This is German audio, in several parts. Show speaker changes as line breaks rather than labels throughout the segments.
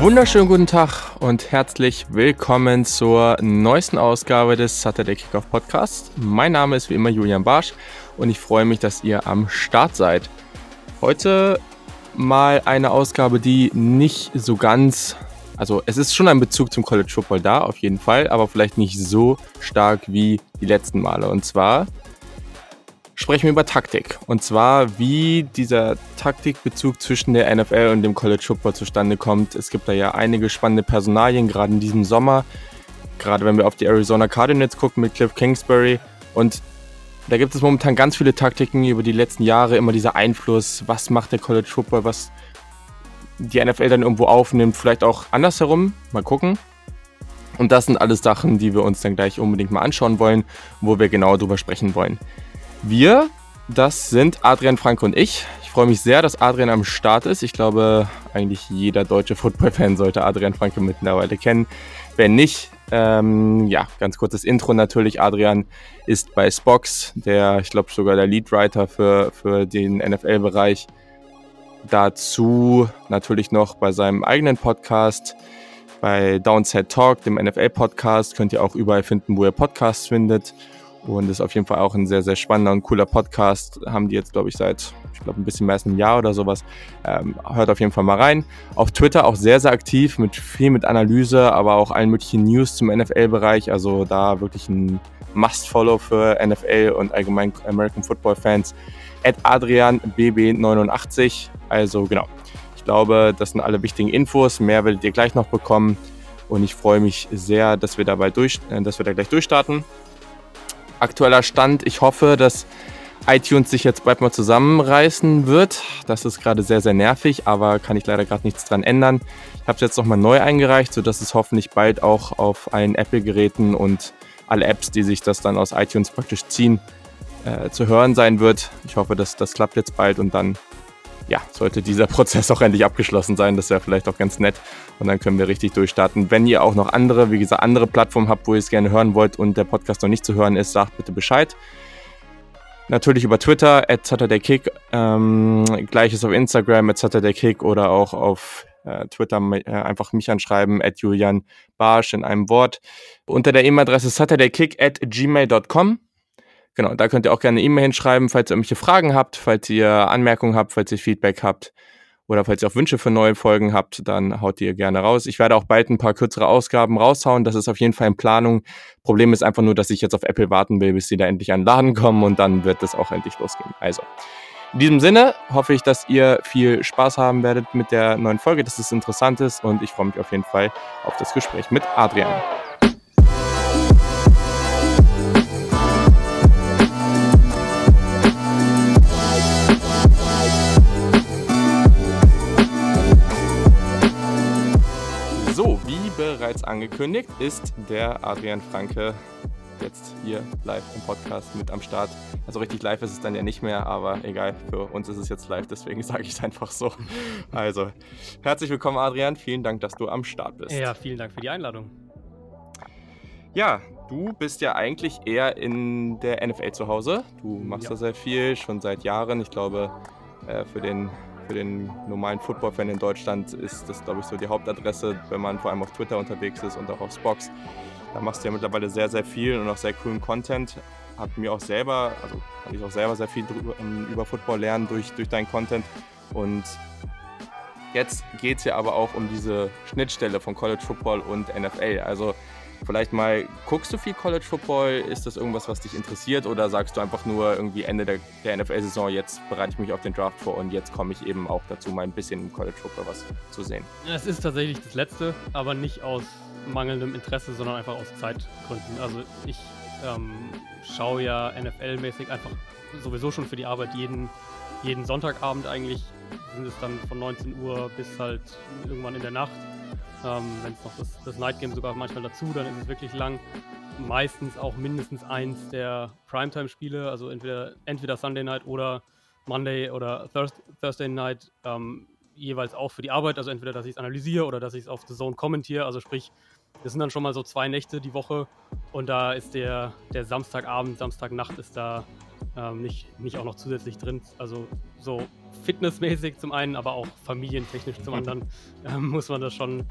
Wunderschönen guten Tag und herzlich willkommen zur neuesten Ausgabe des Saturday Kickoff Podcasts. Mein Name ist wie immer Julian Barsch und ich freue mich, dass ihr am Start seid. Heute mal eine Ausgabe, die nicht so ganz, also es ist schon ein Bezug zum College Football da, auf jeden Fall, aber vielleicht nicht so stark wie die letzten Male. Und zwar sprechen wir über Taktik. Und zwar, wie dieser Taktikbezug zwischen der NFL und dem College Football zustande kommt. Es gibt da ja einige spannende Personalien, gerade in diesem Sommer. Gerade wenn wir auf die Arizona Cardinals gucken mit Cliff Kingsbury. Und da gibt es momentan ganz viele Taktiken über die letzten Jahre, immer dieser Einfluss, was macht der College Football, was die NFL dann irgendwo aufnimmt, vielleicht auch andersherum. Mal gucken. Und das sind alles Sachen, die wir uns dann gleich unbedingt mal anschauen wollen, wo wir genau drüber sprechen wollen. Wir, das sind Adrian Frank und ich. Ich freue mich sehr, dass Adrian am Start ist. Ich glaube, eigentlich jeder deutsche Football-Fan sollte Adrian Franke mittlerweile kennen. Wenn nicht, ähm, ja, ganz kurzes Intro natürlich. Adrian ist bei Spox, der, ich glaube, sogar der Leadwriter für, für den NFL-Bereich. Dazu natürlich noch bei seinem eigenen Podcast, bei Downside Talk, dem NFL-Podcast. Könnt ihr auch überall finden, wo ihr Podcasts findet. Und ist auf jeden Fall auch ein sehr, sehr spannender und cooler Podcast. Haben die jetzt, glaube ich, seit, ich glaube, ein bisschen mehr als einem Jahr oder sowas. Ähm, hört auf jeden Fall mal rein. Auf Twitter auch sehr, sehr aktiv, mit viel mit Analyse, aber auch allen möglichen News zum NFL-Bereich. Also da wirklich ein Must-Follow für NFL und allgemein American Football-Fans. At AdrianBB89. Also genau. Ich glaube, das sind alle wichtigen Infos. Mehr werdet ihr gleich noch bekommen. Und ich freue mich sehr, dass wir dabei durch, äh, dass wir da gleich durchstarten aktueller Stand. Ich hoffe, dass iTunes sich jetzt bald mal zusammenreißen wird. Das ist gerade sehr, sehr nervig, aber kann ich leider gerade nichts dran ändern. Ich habe es jetzt nochmal neu eingereicht, sodass es hoffentlich bald auch auf allen Apple-Geräten und alle Apps, die sich das dann aus iTunes praktisch ziehen, äh, zu hören sein wird. Ich hoffe, dass das klappt jetzt bald und dann ja, sollte dieser Prozess auch endlich abgeschlossen sein. Das wäre vielleicht auch ganz nett. Und dann können wir richtig durchstarten. Wenn ihr auch noch andere, wie gesagt, andere Plattformen habt, wo ihr es gerne hören wollt und der Podcast noch nicht zu hören ist, sagt bitte Bescheid. Natürlich über Twitter, at SaturdayKick, ähm, gleiches auf Instagram, at SaturdayKick oder auch auf äh, Twitter äh, einfach mich anschreiben, at Julian Barsch in einem Wort. Unter der E-Mail-Adresse saturdaykick at gmail.com. Genau, da könnt ihr auch gerne E-Mail hinschreiben, falls ihr irgendwelche Fragen habt, falls ihr Anmerkungen habt, falls ihr Feedback habt oder falls ihr auch Wünsche für neue Folgen habt, dann haut ihr gerne raus. Ich werde auch bald ein paar kürzere Ausgaben raushauen. Das ist auf jeden Fall in Planung. Problem ist einfach nur, dass ich jetzt auf Apple warten will, bis sie da endlich an den Laden kommen und dann wird es auch endlich losgehen. Also, in diesem Sinne hoffe ich, dass ihr viel Spaß haben werdet mit der neuen Folge, dass es interessant ist und ich freue mich auf jeden Fall auf das Gespräch mit Adrian. Bereits angekündigt, ist der Adrian Franke jetzt hier live im Podcast mit am Start. Also richtig live ist es dann ja nicht mehr, aber egal, für uns ist es jetzt live, deswegen sage ich es einfach so. Also, herzlich willkommen, Adrian. Vielen Dank, dass du am Start bist.
Ja, vielen Dank für die Einladung.
Ja, du bist ja eigentlich eher in der NFL zu Hause. Du machst ja. da sehr viel, schon seit Jahren. Ich glaube, äh, für den für den normalen Football-Fan in Deutschland ist das, glaube ich, so die Hauptadresse, wenn man vor allem auf Twitter unterwegs ist und auch auf Spox. Da machst du ja mittlerweile sehr, sehr viel und auch sehr coolen Content. Hat mir auch selber, also habe ich auch selber sehr viel drüber, ähm, über Football lernen durch, durch deinen Content. Und jetzt geht es ja aber auch um diese Schnittstelle von College Football und NFL. Also Vielleicht mal, guckst du viel College Football? Ist das irgendwas, was dich interessiert? Oder sagst du einfach nur irgendwie Ende der, der NFL-Saison, jetzt bereite ich mich auf den Draft vor und jetzt komme ich eben auch dazu, mal ein bisschen im College Football was zu sehen?
Es ist tatsächlich das Letzte, aber nicht aus mangelndem Interesse, sondern einfach aus Zeitgründen. Also ich ähm, schaue ja NFL-mäßig einfach sowieso schon für die Arbeit jeden, jeden Sonntagabend eigentlich. Sind es dann von 19 Uhr bis halt irgendwann in der Nacht. Ähm, Wenn es noch das, das Night Game sogar manchmal dazu, dann ist es wirklich lang. Meistens auch mindestens eins der Primetime-Spiele, also entweder, entweder Sunday Night oder Monday oder Thursday Night, ähm, jeweils auch für die Arbeit. Also entweder, dass ich es analysiere oder dass ich es auf The Zone kommentiere. Also sprich, das sind dann schon mal so zwei Nächte die Woche und da ist der, der Samstagabend, Samstagnacht ist da ähm, nicht, nicht auch noch zusätzlich drin. Also so fitnessmäßig zum einen, aber auch familientechnisch zum anderen ähm, muss man das schon,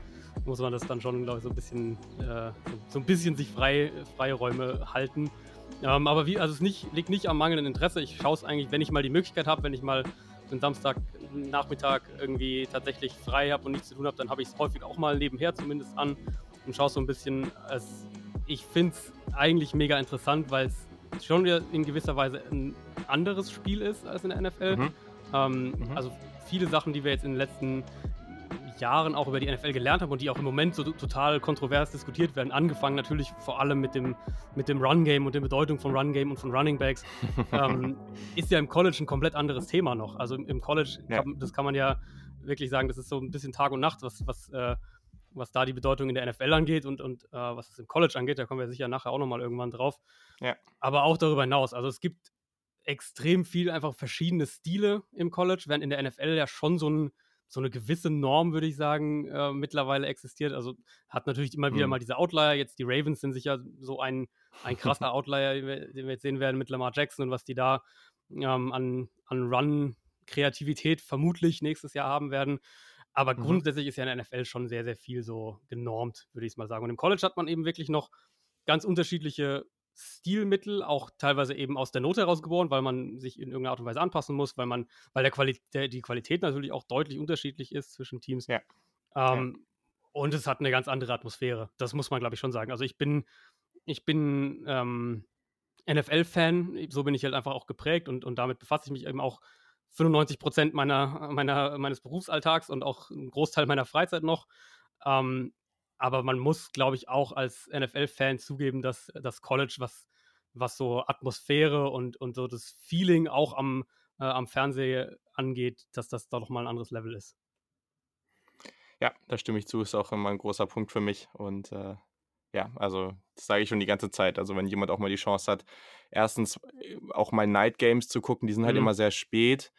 muss man das dann schon, glaube ich, so ein bisschen, äh, so ein bisschen sich frei, Freiräume halten. Ähm, aber wie, also es nicht, liegt nicht am mangelnden Interesse. Ich schaue es eigentlich, wenn ich mal die Möglichkeit habe, wenn ich mal den Samstagnachmittag irgendwie tatsächlich frei habe und nichts zu tun habe, dann habe ich es häufig auch mal nebenher zumindest an und schaue so ein bisschen. Es, ich finde es eigentlich mega interessant, weil es schon wieder in gewisser Weise ein anderes Spiel ist als in der NFL. Mhm. Ähm, mhm. Also viele Sachen, die wir jetzt in den letzten Jahren auch über die NFL gelernt haben und die auch im Moment so total kontrovers diskutiert werden. Angefangen natürlich vor allem mit dem, mit dem Run-Game und der Bedeutung von Run-Game und von Running Backs. ähm, ist ja im College ein komplett anderes Thema noch. Also im College, ja. kann, das kann man ja wirklich sagen, das ist so ein bisschen Tag und Nacht, was, was, äh, was da die Bedeutung in der NFL angeht und, und äh, was es im College angeht. Da kommen wir sicher nachher auch nochmal irgendwann drauf. Ja. Aber auch darüber hinaus. Also es gibt extrem viel einfach verschiedene Stile im College, während in der NFL ja schon so, ein, so eine gewisse Norm, würde ich sagen, äh, mittlerweile existiert. Also hat natürlich immer wieder mhm. mal diese Outlier. Jetzt die Ravens sind sicher so ein, ein krasser Outlier, den wir jetzt sehen werden mit Lamar Jackson und was die da ähm, an, an Run-Kreativität vermutlich nächstes Jahr haben werden. Aber mhm. grundsätzlich ist ja in der NFL schon sehr, sehr viel so genormt, würde ich es mal sagen. Und im College hat man eben wirklich noch ganz unterschiedliche Stilmittel, auch teilweise eben aus der Not heraus geboren, weil man sich in irgendeiner Art und Weise anpassen muss, weil man, weil der Quali der, die Qualität natürlich auch deutlich unterschiedlich ist zwischen Teams. Ja. Ähm, ja. Und es hat eine ganz andere Atmosphäre. Das muss man, glaube ich, schon sagen. Also ich bin, ich bin ähm, NFL-Fan, so bin ich halt einfach auch geprägt und, und damit befasse ich mich eben auch 95 Prozent meiner, meiner, meines Berufsalltags und auch einen Großteil meiner Freizeit noch. Ähm, aber man muss, glaube ich, auch als NFL-Fan zugeben, dass das College, was, was so Atmosphäre und, und so das Feeling auch am, äh, am Fernseher angeht, dass das da doch mal ein anderes Level ist.
Ja, da stimme ich zu, ist auch immer ein großer Punkt für mich. Und äh, ja, also das sage ich schon die ganze Zeit. Also wenn jemand auch mal die Chance hat, erstens äh, auch mal Night Games zu gucken, die sind halt mhm. immer sehr spät.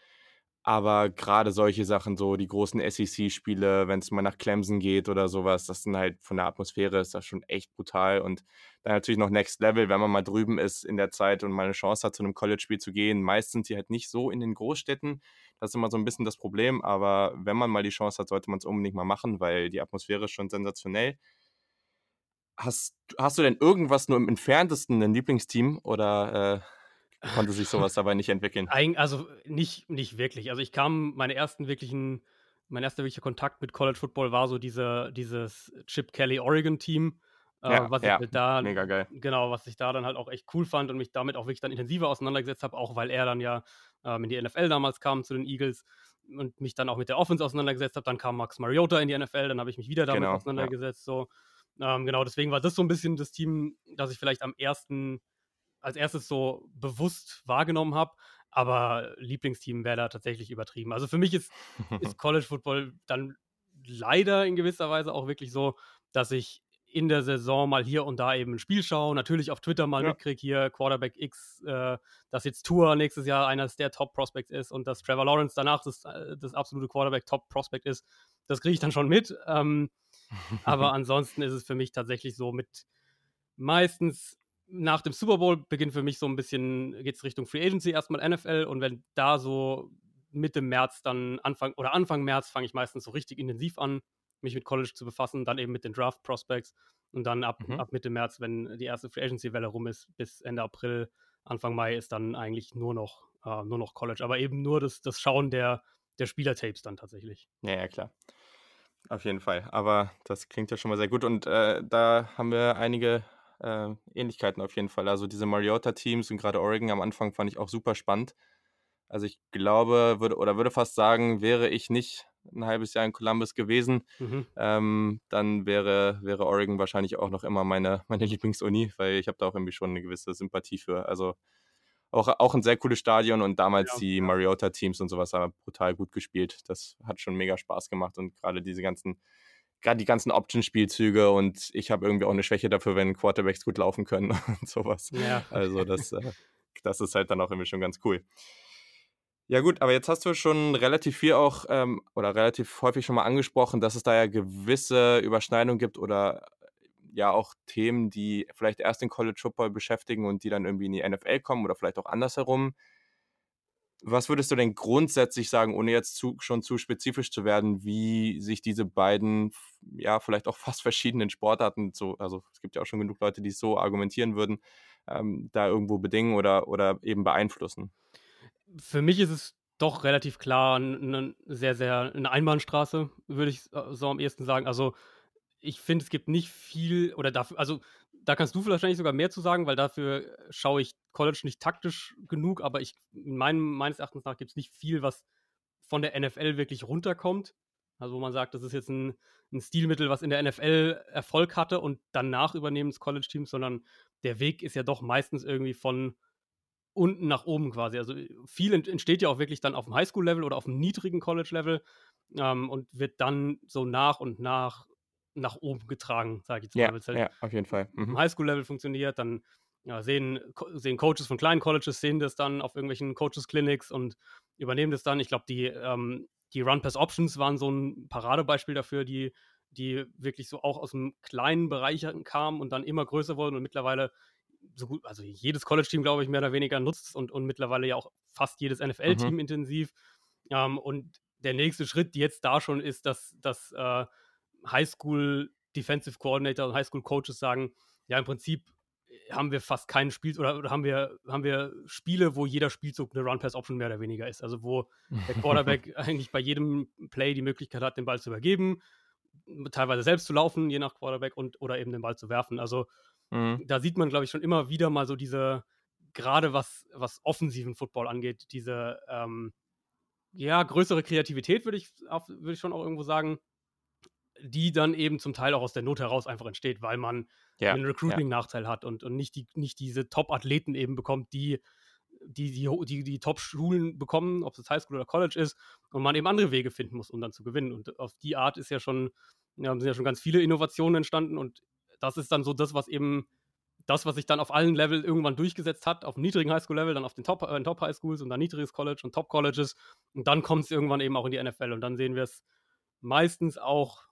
Aber gerade solche Sachen, so die großen SEC-Spiele, wenn es mal nach Clemson geht oder sowas, das sind halt von der Atmosphäre ist das schon echt brutal. Und dann natürlich noch Next Level, wenn man mal drüben ist in der Zeit und mal eine Chance hat, zu einem College-Spiel zu gehen. Meist sind sie halt nicht so in den Großstädten. Das ist immer so ein bisschen das Problem. Aber wenn man mal die Chance hat, sollte man es unbedingt mal machen, weil die Atmosphäre ist schon sensationell. Hast, hast du denn irgendwas nur im entferntesten ein Lieblingsteam oder äh, konnte sich sowas dabei nicht entwickeln?
Eig also nicht, nicht wirklich. Also ich kam, meine ersten wirklichen, mein erster wirklicher Kontakt mit College Football war so diese, dieses Chip Kelly Oregon Team. Äh, ja, was ich ja, halt da, mega geil. Genau, was ich da dann halt auch echt cool fand und mich damit auch wirklich dann intensiver auseinandergesetzt habe, auch weil er dann ja ähm, in die NFL damals kam zu den Eagles und mich dann auch mit der Offense auseinandergesetzt habe. Dann kam Max Mariota in die NFL, dann habe ich mich wieder damit genau, auseinandergesetzt. Ja. So. Ähm, genau, deswegen war das so ein bisschen das Team, das ich vielleicht am ersten als erstes so bewusst wahrgenommen habe. Aber Lieblingsteam wäre da tatsächlich übertrieben. Also für mich ist, ist College Football dann leider in gewisser Weise auch wirklich so, dass ich in der Saison mal hier und da eben ein Spiel schaue, natürlich auf Twitter mal ja. mitkriege, hier Quarterback X, äh, dass jetzt Tour nächstes Jahr eines der Top-Prospects ist und dass Trevor Lawrence danach das, äh, das absolute Quarterback-Top-Prospect ist. Das kriege ich dann schon mit. Ähm, aber ansonsten ist es für mich tatsächlich so mit meistens nach dem Super Bowl beginnt für mich so ein bisschen, geht es Richtung Free Agency erstmal NFL und wenn da so Mitte März dann Anfang oder Anfang März fange ich meistens so richtig intensiv an, mich mit College zu befassen, dann eben mit den Draft Prospects und dann ab, mhm. ab Mitte März, wenn die erste Free Agency Welle rum ist, bis Ende April, Anfang Mai ist dann eigentlich nur noch, äh, nur noch College, aber eben nur das, das Schauen der, der Spielertapes dann tatsächlich.
Ja, ja, klar. Auf jeden Fall. Aber das klingt ja schon mal sehr gut. Und äh, da haben wir einige äh, Ähnlichkeiten auf jeden Fall. Also diese Mariota-Teams und gerade Oregon am Anfang fand ich auch super spannend. Also ich glaube, würde oder würde fast sagen, wäre ich nicht ein halbes Jahr in Columbus gewesen, mhm. ähm, dann wäre, wäre Oregon wahrscheinlich auch noch immer meine, meine Lieblingsuni, weil ich habe da auch irgendwie schon eine gewisse Sympathie für. Also auch, auch ein sehr cooles Stadion und damals ja, die Mariota-Teams und sowas haben brutal gut gespielt. Das hat schon mega Spaß gemacht und gerade diese ganzen gerade die ganzen Option-Spielzüge und ich habe irgendwie auch eine Schwäche dafür, wenn Quarterbacks gut laufen können und sowas. Ja. Also das, äh, das ist halt dann auch irgendwie schon ganz cool. Ja gut, aber jetzt hast du schon relativ viel auch ähm, oder relativ häufig schon mal angesprochen, dass es da ja gewisse Überschneidungen gibt oder ja auch Themen, die vielleicht erst den College Football beschäftigen und die dann irgendwie in die NFL kommen oder vielleicht auch andersherum. Was würdest du denn grundsätzlich sagen, ohne jetzt zu, schon zu spezifisch zu werden, wie sich diese beiden, ja, vielleicht auch fast verschiedenen Sportarten, so, also es gibt ja auch schon genug Leute, die es so argumentieren würden, ähm, da irgendwo bedingen oder, oder eben beeinflussen?
Für mich ist es doch relativ klar eine sehr, sehr eine Einbahnstraße, würde ich so am ehesten sagen. Also ich finde, es gibt nicht viel oder dafür, also da kannst du wahrscheinlich sogar mehr zu sagen, weil dafür schaue ich College nicht taktisch genug, aber ich, meinem, meines Erachtens nach gibt es nicht viel, was von der NFL wirklich runterkommt. Also wo man sagt, das ist jetzt ein, ein Stilmittel, was in der NFL Erfolg hatte und danach übernehmen es College-Teams, sondern der Weg ist ja doch meistens irgendwie von unten nach oben quasi. Also viel entsteht ja auch wirklich dann auf dem Highschool-Level oder auf dem niedrigen College-Level ähm, und wird dann so nach und nach nach oben getragen, sage ich jetzt
mal. Ja, ja, auf jeden Fall.
Mhm. Highschool-Level funktioniert, dann ja, sehen, sehen Coaches von kleinen Colleges, sehen das dann auf irgendwelchen Coaches-Clinics und übernehmen das dann. Ich glaube, die, ähm, die Run-Pass-Options waren so ein Paradebeispiel dafür, die, die wirklich so auch aus einem kleinen Bereich kamen und dann immer größer wurden und mittlerweile so gut, also jedes College-Team, glaube ich, mehr oder weniger nutzt und, und mittlerweile ja auch fast jedes NFL-Team mhm. intensiv. Ähm, und der nächste Schritt jetzt da schon ist, dass, dass äh, Highschool Defensive Coordinator und Highschool Coaches sagen, ja, im Prinzip äh, haben wir fast keinen Spiel oder, oder, haben wir haben wir Spiele, wo jeder Spielzug eine Run Pass Option mehr oder weniger ist, also wo der Quarterback eigentlich bei jedem Play die Möglichkeit hat, den Ball zu übergeben, teilweise selbst zu laufen, je nach Quarterback und oder eben den Ball zu werfen. Also mhm. da sieht man, glaube ich, schon immer wieder mal so diese gerade was was offensiven Football angeht, diese ähm, ja größere Kreativität würde ich würde ich schon auch irgendwo sagen die dann eben zum Teil auch aus der Not heraus einfach entsteht, weil man ja, einen Recruiting-Nachteil ja. hat und, und nicht, die, nicht diese Top-Athleten eben bekommt, die die, die, die, die Top-Schulen bekommen, ob es Highschool oder College ist, und man eben andere Wege finden muss, um dann zu gewinnen. Und auf die Art ist ja schon, ja, sind ja schon ganz viele Innovationen entstanden und das ist dann so das, was eben das, was sich dann auf allen Level irgendwann durchgesetzt hat, auf dem niedrigen Highschool-Level, dann auf den Top, äh, Top Highschools und dann niedriges College und Top Colleges und dann kommt es irgendwann eben auch in die NFL und dann sehen wir es meistens auch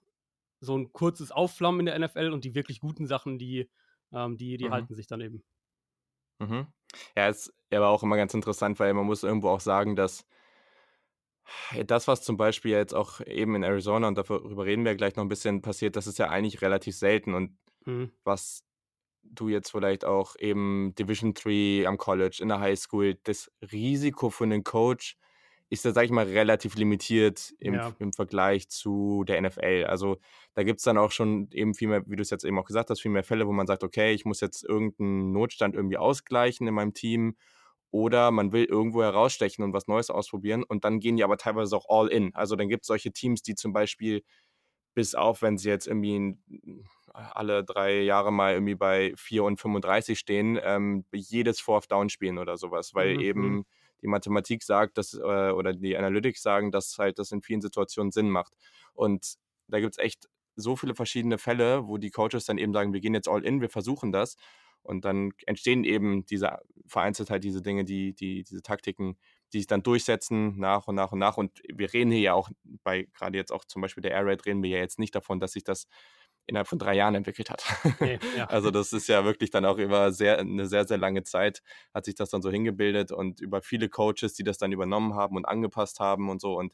so ein kurzes Aufflammen in der NFL und die wirklich guten Sachen, die, ähm, die, die mhm. halten sich dann eben.
Mhm. Ja, ist aber auch immer ganz interessant, weil man muss irgendwo auch sagen, dass das, was zum Beispiel jetzt auch eben in Arizona, und darüber reden wir gleich noch ein bisschen, passiert, das ist ja eigentlich relativ selten. Und mhm. was du jetzt vielleicht auch eben Division 3 am College, in der High School, das Risiko für einen Coach, ist da, sag ich mal, relativ limitiert im, ja. im Vergleich zu der NFL. Also da gibt es dann auch schon eben viel mehr, wie du es jetzt eben auch gesagt hast, viel mehr Fälle, wo man sagt, okay, ich muss jetzt irgendeinen Notstand irgendwie ausgleichen in meinem Team oder man will irgendwo herausstechen und was Neues ausprobieren und dann gehen die aber teilweise auch all in. Also dann gibt es solche Teams, die zum Beispiel bis auf, wenn sie jetzt irgendwie alle drei Jahre mal irgendwie bei 4 und 35 stehen, ähm, jedes Fourth Down spielen oder sowas, weil mhm. eben mhm die Mathematik sagt, dass, äh, oder die Analytics sagen, dass halt das in vielen Situationen Sinn macht. Und da gibt es echt so viele verschiedene Fälle, wo die Coaches dann eben sagen, wir gehen jetzt all in, wir versuchen das. Und dann entstehen eben diese vereinzelt halt diese Dinge, die, die, diese Taktiken, die sich dann durchsetzen nach und nach und nach. Und wir reden hier ja auch bei, gerade jetzt auch zum Beispiel der Air Raid, reden wir ja jetzt nicht davon, dass sich das innerhalb von drei Jahren entwickelt hat. Okay, ja. Also das ist ja wirklich dann auch über sehr, eine sehr, sehr lange Zeit hat sich das dann so hingebildet und über viele Coaches, die das dann übernommen haben und angepasst haben und so. Und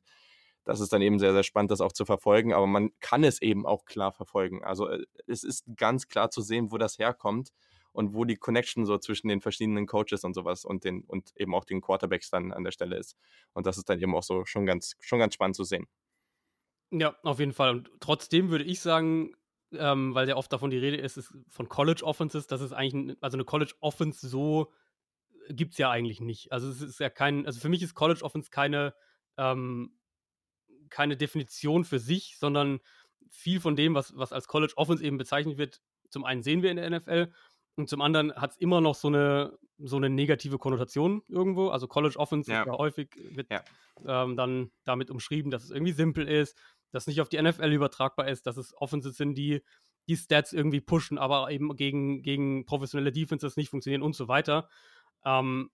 das ist dann eben sehr, sehr spannend, das auch zu verfolgen. Aber man kann es eben auch klar verfolgen. Also äh, es ist ganz klar zu sehen, wo das herkommt und wo die Connection so zwischen den verschiedenen Coaches und sowas und den und eben auch den Quarterbacks dann an der Stelle ist. Und das ist dann eben auch so schon ganz, schon ganz spannend zu sehen.
Ja, auf jeden Fall. Und trotzdem würde ich sagen, ähm, weil ja oft davon die Rede ist, ist von College Offenses, das ist eigentlich, also eine College Offense so gibt es ja eigentlich nicht. Also es ist ja kein, also für mich ist College Offense keine, ähm, keine Definition für sich, sondern viel von dem, was, was als College Offense eben bezeichnet wird, zum einen sehen wir in der NFL und zum anderen hat es immer noch so eine, so eine negative Konnotation irgendwo. Also College Offense ja. ja häufig wird ja. ähm, dann damit umschrieben, dass es irgendwie simpel ist, das nicht auf die NFL übertragbar ist, dass es Offenses sind, die die Stats irgendwie pushen, aber eben gegen, gegen professionelle Defenses nicht funktionieren und so weiter. Ähm,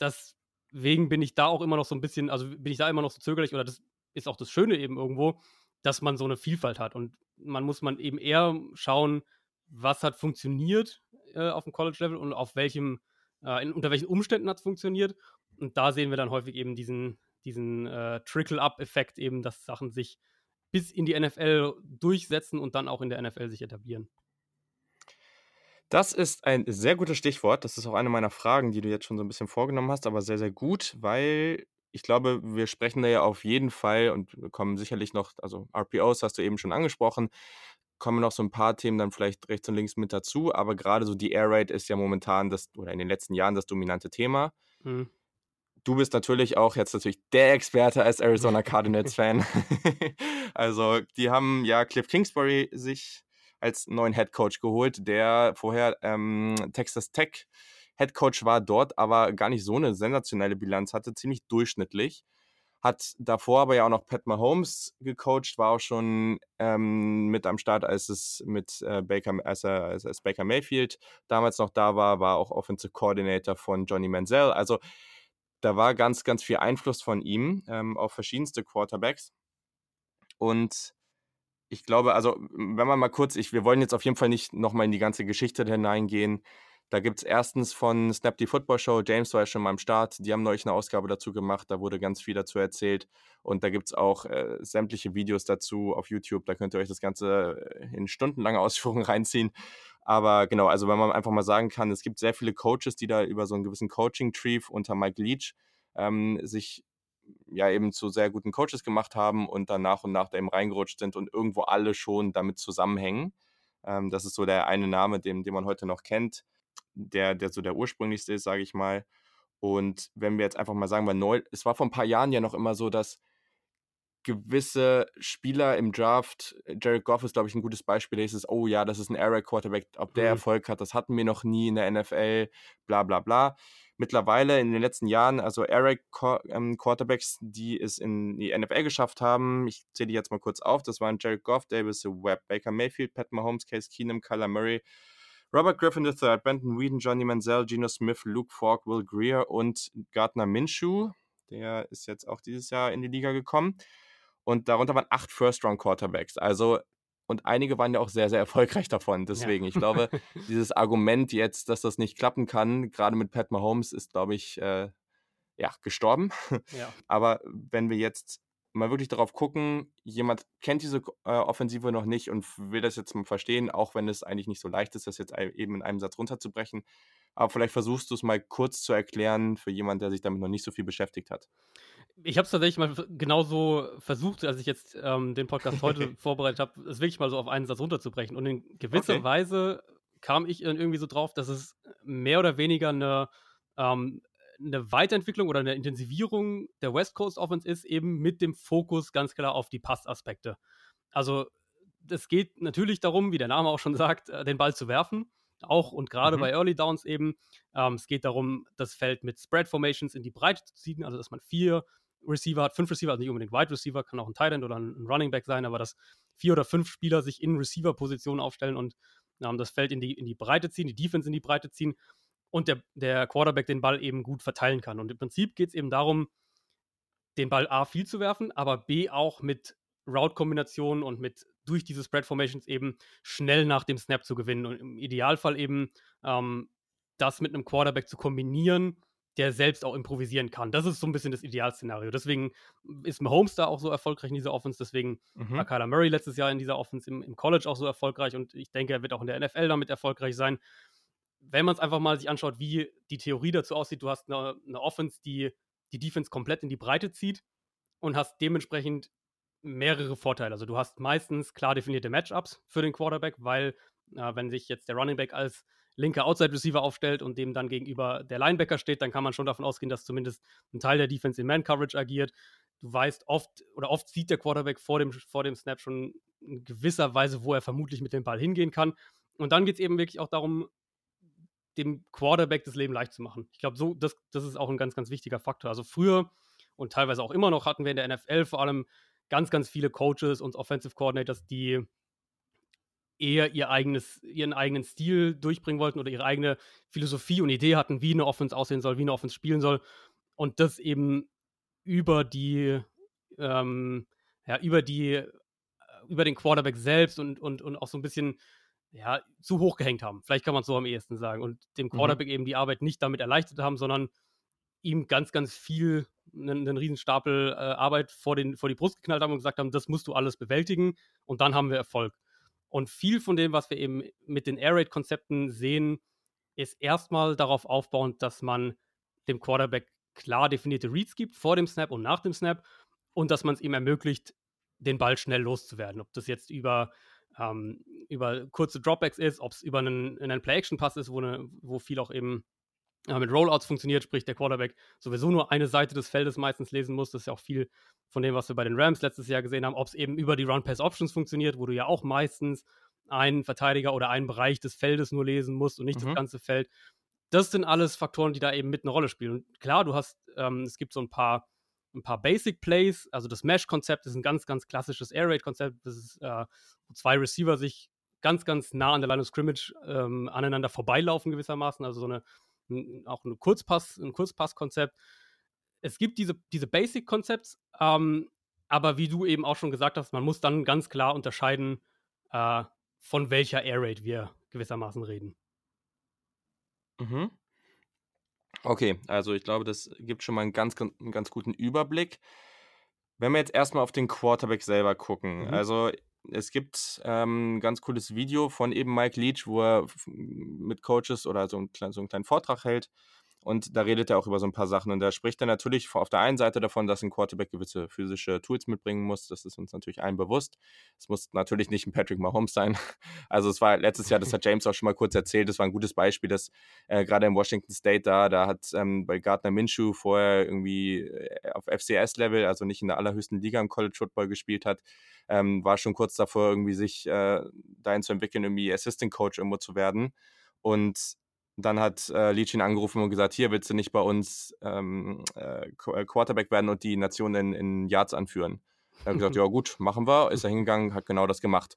deswegen bin ich da auch immer noch so ein bisschen, also bin ich da immer noch so zögerlich oder das ist auch das Schöne eben irgendwo, dass man so eine Vielfalt hat und man muss man eben eher schauen, was hat funktioniert äh, auf dem College-Level und auf welchem, äh, in, unter welchen Umständen hat es funktioniert Und da sehen wir dann häufig eben diesen, diesen äh, Trickle-Up-Effekt, eben, dass Sachen sich bis in die NFL durchsetzen und dann auch in der NFL sich etablieren.
Das ist ein sehr gutes Stichwort. Das ist auch eine meiner Fragen, die du jetzt schon so ein bisschen vorgenommen hast, aber sehr, sehr gut, weil ich glaube, wir sprechen da ja auf jeden Fall und kommen sicherlich noch, also RPOs hast du eben schon angesprochen, kommen noch so ein paar Themen dann vielleicht rechts und links mit dazu, aber gerade so die Air Raid ist ja momentan das, oder in den letzten Jahren das dominante Thema. Mhm. Du bist natürlich auch jetzt natürlich der Experte als Arizona Cardinals-Fan. also, die haben ja Cliff Kingsbury sich als neuen Head Coach geholt, der vorher ähm, Texas Tech Head Coach war, dort aber gar nicht so eine sensationelle Bilanz hatte, ziemlich durchschnittlich. Hat davor aber ja auch noch Pat Mahomes gecoacht, war auch schon ähm, mit am Start, als es mit äh, Baker, als, er, als, als Baker Mayfield damals noch da war, war auch Offensive Coordinator von Johnny Manziel. Also da war ganz, ganz viel Einfluss von ihm ähm, auf verschiedenste Quarterbacks. Und ich glaube, also wenn man mal kurz, ich, wir wollen jetzt auf jeden Fall nicht nochmal in die ganze Geschichte hineingehen. Da gibt es erstens von Snap die Football Show, James war ja schon mal am Start, die haben neulich eine Ausgabe dazu gemacht, da wurde ganz viel dazu erzählt. Und da gibt es auch äh, sämtliche Videos dazu auf YouTube, da könnt ihr euch das Ganze äh, in stundenlange Ausführungen reinziehen. Aber genau, also wenn man einfach mal sagen kann, es gibt sehr viele Coaches, die da über so einen gewissen Coaching-Tree unter Mike Leach ähm, sich ja eben zu sehr guten Coaches gemacht haben und dann nach und nach da eben reingerutscht sind und irgendwo alle schon damit zusammenhängen. Ähm, das ist so der eine Name, den, den man heute noch kennt, der, der so der ursprünglichste ist, sage ich mal. Und wenn wir jetzt einfach mal sagen, weil neu, es war vor ein paar Jahren ja noch immer so, dass gewisse Spieler im Draft, Jared Goff ist, glaube ich, ein gutes Beispiel, da ist es, oh ja, das ist ein Era Quarterback, ob der mhm. Erfolg hat, das hatten wir noch nie in der NFL, bla bla bla mittlerweile in den letzten Jahren, also Eric ähm, Quarterbacks, die es in die NFL geschafft haben. Ich zähle die jetzt mal kurz auf. Das waren Jared Goff, Davis Webb, Baker Mayfield, Pat Mahomes, Case Keenum, Kyler Murray, Robert Griffin III, Benton Whedon, Johnny Manziel, Geno Smith, Luke Falk, Will Greer und Gardner Minshew. Der ist jetzt auch dieses Jahr in die Liga gekommen. Und darunter waren acht First-Round-Quarterbacks. Also und einige waren ja auch sehr, sehr erfolgreich davon. Deswegen, ja. ich glaube, dieses Argument jetzt, dass das nicht klappen kann, gerade mit Pat Mahomes, ist, glaube ich, äh, ja, gestorben. Ja. Aber wenn wir jetzt mal wirklich darauf gucken, jemand kennt diese äh, Offensive noch nicht und will das jetzt mal verstehen, auch wenn es eigentlich nicht so leicht ist, das jetzt eben in einem Satz runterzubrechen. Aber vielleicht versuchst du es mal kurz zu erklären für jemanden, der sich damit noch nicht so viel beschäftigt hat.
Ich habe es tatsächlich mal genauso versucht, als ich jetzt ähm, den Podcast heute vorbereitet habe, es wirklich mal so auf einen Satz runterzubrechen. Und in gewisser okay. Weise kam ich irgendwie so drauf, dass es mehr oder weniger eine, ähm, eine Weiterentwicklung oder eine Intensivierung der West Coast Offense ist, eben mit dem Fokus ganz klar auf die Passaspekte. Also es geht natürlich darum, wie der Name auch schon sagt, äh, den Ball zu werfen auch und gerade mhm. bei Early Downs eben. Ähm, es geht darum, das Feld mit Spread Formations in die Breite zu ziehen, also dass man vier Receiver hat, fünf Receiver, also nicht unbedingt Wide Receiver, kann auch ein Tight End oder ein Running Back sein, aber dass vier oder fünf Spieler sich in Receiver-Positionen aufstellen und ähm, das Feld in die, in die Breite ziehen, die Defense in die Breite ziehen und der, der Quarterback den Ball eben gut verteilen kann. Und im Prinzip geht es eben darum, den Ball A viel zu werfen, aber B auch mit Route-Kombinationen und mit durch diese Spread Formations eben schnell nach dem Snap zu gewinnen und im Idealfall eben ähm, das mit einem Quarterback zu kombinieren, der selbst auch improvisieren kann. Das ist so ein bisschen das Idealszenario. Deswegen ist Mahomes da auch so erfolgreich in dieser Offense. Deswegen mhm. war Kyler Murray letztes Jahr in dieser Offense im, im, College auch so erfolgreich und ich denke, er wird auch in der NFL damit erfolgreich sein. Wenn man es einfach mal sich anschaut, wie die Theorie dazu aussieht, du hast eine, eine Offense, die die Defense komplett in die Breite zieht und hast dementsprechend mehrere Vorteile. Also du hast meistens klar definierte Matchups für den Quarterback, weil äh, wenn sich jetzt der Running Back als linker Outside Receiver aufstellt und dem dann gegenüber der Linebacker steht, dann kann man schon davon ausgehen, dass zumindest ein Teil der Defense in Man Coverage agiert. Du weißt oft oder oft sieht der Quarterback vor dem, vor dem Snap schon in gewisser Weise, wo er vermutlich mit dem Ball hingehen kann. Und dann geht es eben wirklich auch darum, dem Quarterback das Leben leicht zu machen. Ich glaube, so, das, das ist auch ein ganz, ganz wichtiger Faktor. Also früher und teilweise auch immer noch hatten wir in der NFL vor allem ganz, ganz viele Coaches und Offensive Coordinators, die eher ihr eigenes, ihren eigenen Stil durchbringen wollten oder ihre eigene Philosophie und Idee hatten, wie eine Offense aussehen soll, wie eine Offense spielen soll. Und das eben über die, ähm, ja, über die, über den Quarterback selbst und, und, und auch so ein bisschen ja, zu hoch gehängt haben. Vielleicht kann man es so am ehesten sagen. Und dem mhm. Quarterback mhm. eben die Arbeit nicht damit erleichtert haben, sondern ihm ganz, ganz viel, einen, einen riesen Stapel äh, Arbeit vor, den, vor die Brust geknallt haben und gesagt haben, das musst du alles bewältigen und dann haben wir Erfolg. Und viel von dem, was wir eben mit den Air Raid-Konzepten sehen, ist erstmal darauf aufbauend, dass man dem Quarterback klar definierte Reads gibt vor dem Snap und nach dem Snap und dass man es ihm ermöglicht, den Ball schnell loszuwerden. Ob das jetzt über, ähm, über kurze Dropbacks ist, ob es über einen, einen Play-Action-Pass ist, wo, eine, wo viel auch eben äh, mit Rollouts funktioniert, sprich der Quarterback sowieso nur eine Seite des Feldes meistens lesen muss. Das ist ja auch viel von dem, was wir bei den Rams letztes Jahr gesehen haben. Ob es eben über die Run-Pass-Options funktioniert, wo du ja auch meistens einen Verteidiger oder einen Bereich des Feldes nur lesen musst und nicht mhm. das ganze Feld. Das sind alles Faktoren, die da eben mit eine Rolle spielen. Und klar, du hast, ähm, es gibt so ein paar, ein paar Basic Plays. Also das Mesh-Konzept ist ein ganz, ganz klassisches Air Raid-Konzept. Das ist, äh, wo zwei Receiver sich ganz, ganz nah an der Line of Scrimmage ähm, aneinander vorbeilaufen gewissermaßen. Also so eine auch ein Kurzpass, ein Kurzpass-Konzept. Es gibt diese, diese Basic-Konzepts, ähm, aber wie du eben auch schon gesagt hast, man muss dann ganz klar unterscheiden, äh, von welcher Air Raid wir gewissermaßen reden.
Mhm. Okay, also ich glaube, das gibt schon mal einen ganz, einen ganz guten Überblick. Wenn wir jetzt erstmal auf den Quarterback selber gucken, mhm. also es gibt ähm, ein ganz cooles Video von eben Mike Leach, wo er mit Coaches oder so, ein, so einen kleinen Vortrag hält und da redet er auch über so ein paar Sachen. Und da spricht er natürlich auf der einen Seite davon, dass ein Quarterback gewisse physische Tools mitbringen muss. Das ist uns natürlich allen bewusst. Es muss natürlich nicht ein Patrick Mahomes sein. Also es war letztes Jahr, das hat James auch schon mal kurz erzählt, das war ein gutes Beispiel, dass äh, gerade in Washington State da, da hat ähm, bei Gardner Minshew vorher irgendwie äh, auf FCS-Level, also nicht in der allerhöchsten Liga im College Football gespielt hat, ähm, war schon kurz davor, irgendwie sich äh, dahin zu entwickeln, irgendwie Assistant Coach irgendwo zu werden. Und dann hat äh, Leach ihn angerufen und gesagt, hier willst du nicht bei uns ähm, äh, äh Quarterback werden und die Nation in, in Yards anführen. Er hat gesagt, ja gut, machen wir. Ist er hingegangen, hat genau das gemacht.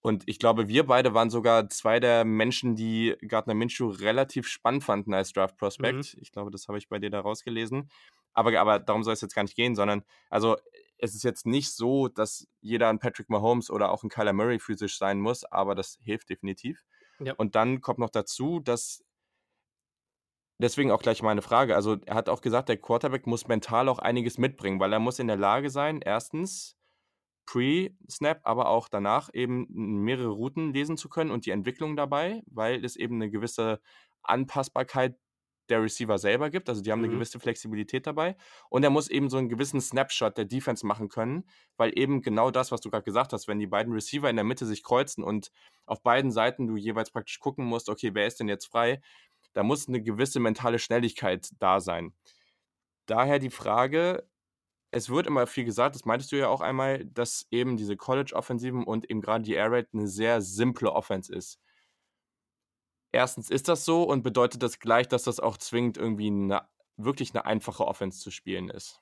Und ich glaube, wir beide waren sogar zwei der Menschen, die Gardner Minshew relativ spannend fanden als Draft Prospect. Mhm. Ich glaube, das habe ich bei dir da rausgelesen. Aber, aber darum soll es jetzt gar nicht gehen, sondern also es ist jetzt nicht so, dass jeder ein Patrick Mahomes oder auch ein Kyler Murray physisch sein muss, aber das hilft definitiv. Ja. Und dann kommt noch dazu, dass deswegen auch gleich meine Frage. Also er hat auch gesagt, der Quarterback muss mental auch einiges mitbringen, weil er muss in der Lage sein, erstens Pre-Snap, aber auch danach eben mehrere Routen lesen zu können und die Entwicklung dabei, weil es eben eine gewisse Anpassbarkeit der Receiver selber gibt. Also die haben mhm. eine gewisse Flexibilität dabei. Und er muss eben so einen gewissen Snapshot der Defense machen können, weil eben genau das, was du gerade gesagt hast, wenn die beiden Receiver in der Mitte sich kreuzen und auf beiden Seiten du jeweils praktisch gucken musst, okay, wer ist denn jetzt frei, da muss eine gewisse mentale Schnelligkeit da sein. Daher die Frage, es wird immer viel gesagt, das meintest du ja auch einmal, dass eben diese College-Offensiven und eben gerade die Air Raid eine sehr simple Offense ist erstens ist das so und bedeutet das gleich, dass das auch zwingend irgendwie eine, wirklich eine einfache Offense zu spielen ist?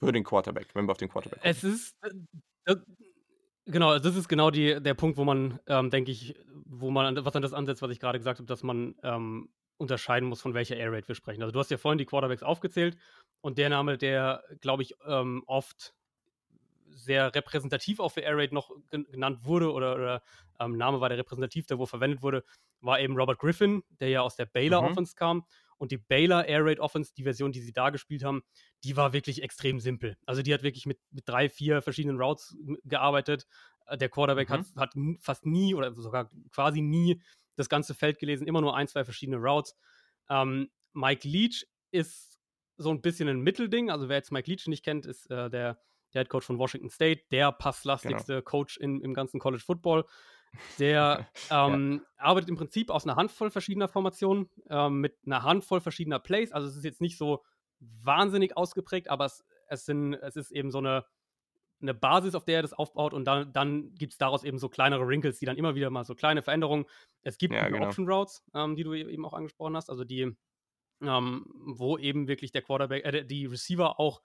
Für den Quarterback, wenn wir auf den Quarterback
gucken. Es ist. Äh, genau, das ist genau die, der Punkt, wo man, ähm, denke ich, wo man, was an das ansetzt, was ich gerade gesagt habe, dass man ähm, unterscheiden muss, von welcher Air Raid wir sprechen. Also, du hast ja vorhin die Quarterbacks aufgezählt und der Name, der, glaube ich, ähm, oft sehr repräsentativ auch für Air Raid noch genannt wurde oder, oder ähm, Name war der repräsentativ, der wo verwendet wurde, war eben Robert Griffin, der ja aus der Baylor mhm. Offense kam. Und die Baylor Air Raid Offense, die Version, die sie da gespielt haben, die war wirklich extrem simpel. Also die hat wirklich mit, mit drei, vier verschiedenen Routes gearbeitet. Äh, der Quarterback mhm. hat, hat fast nie oder sogar quasi nie das ganze Feld gelesen, immer nur ein, zwei verschiedene Routes. Ähm, Mike Leach ist so ein bisschen ein Mittelding. Also wer jetzt Mike Leach nicht kennt, ist äh, der der Head Coach von Washington State, der passlastigste genau. Coach in, im ganzen College Football. Der ähm, ja. arbeitet im Prinzip aus einer Handvoll verschiedener Formationen ähm, mit einer Handvoll verschiedener Plays. Also es ist jetzt nicht so wahnsinnig ausgeprägt, aber es, es, sind, es ist eben so eine, eine Basis, auf der er das aufbaut und dann, dann gibt es daraus eben so kleinere Wrinkles, die dann immer wieder mal so kleine Veränderungen. Es gibt ja, genau. Option Routes, ähm, die du e-, eben auch angesprochen hast, also die, ähm, wo eben wirklich der Quarterback, äh, die Receiver auch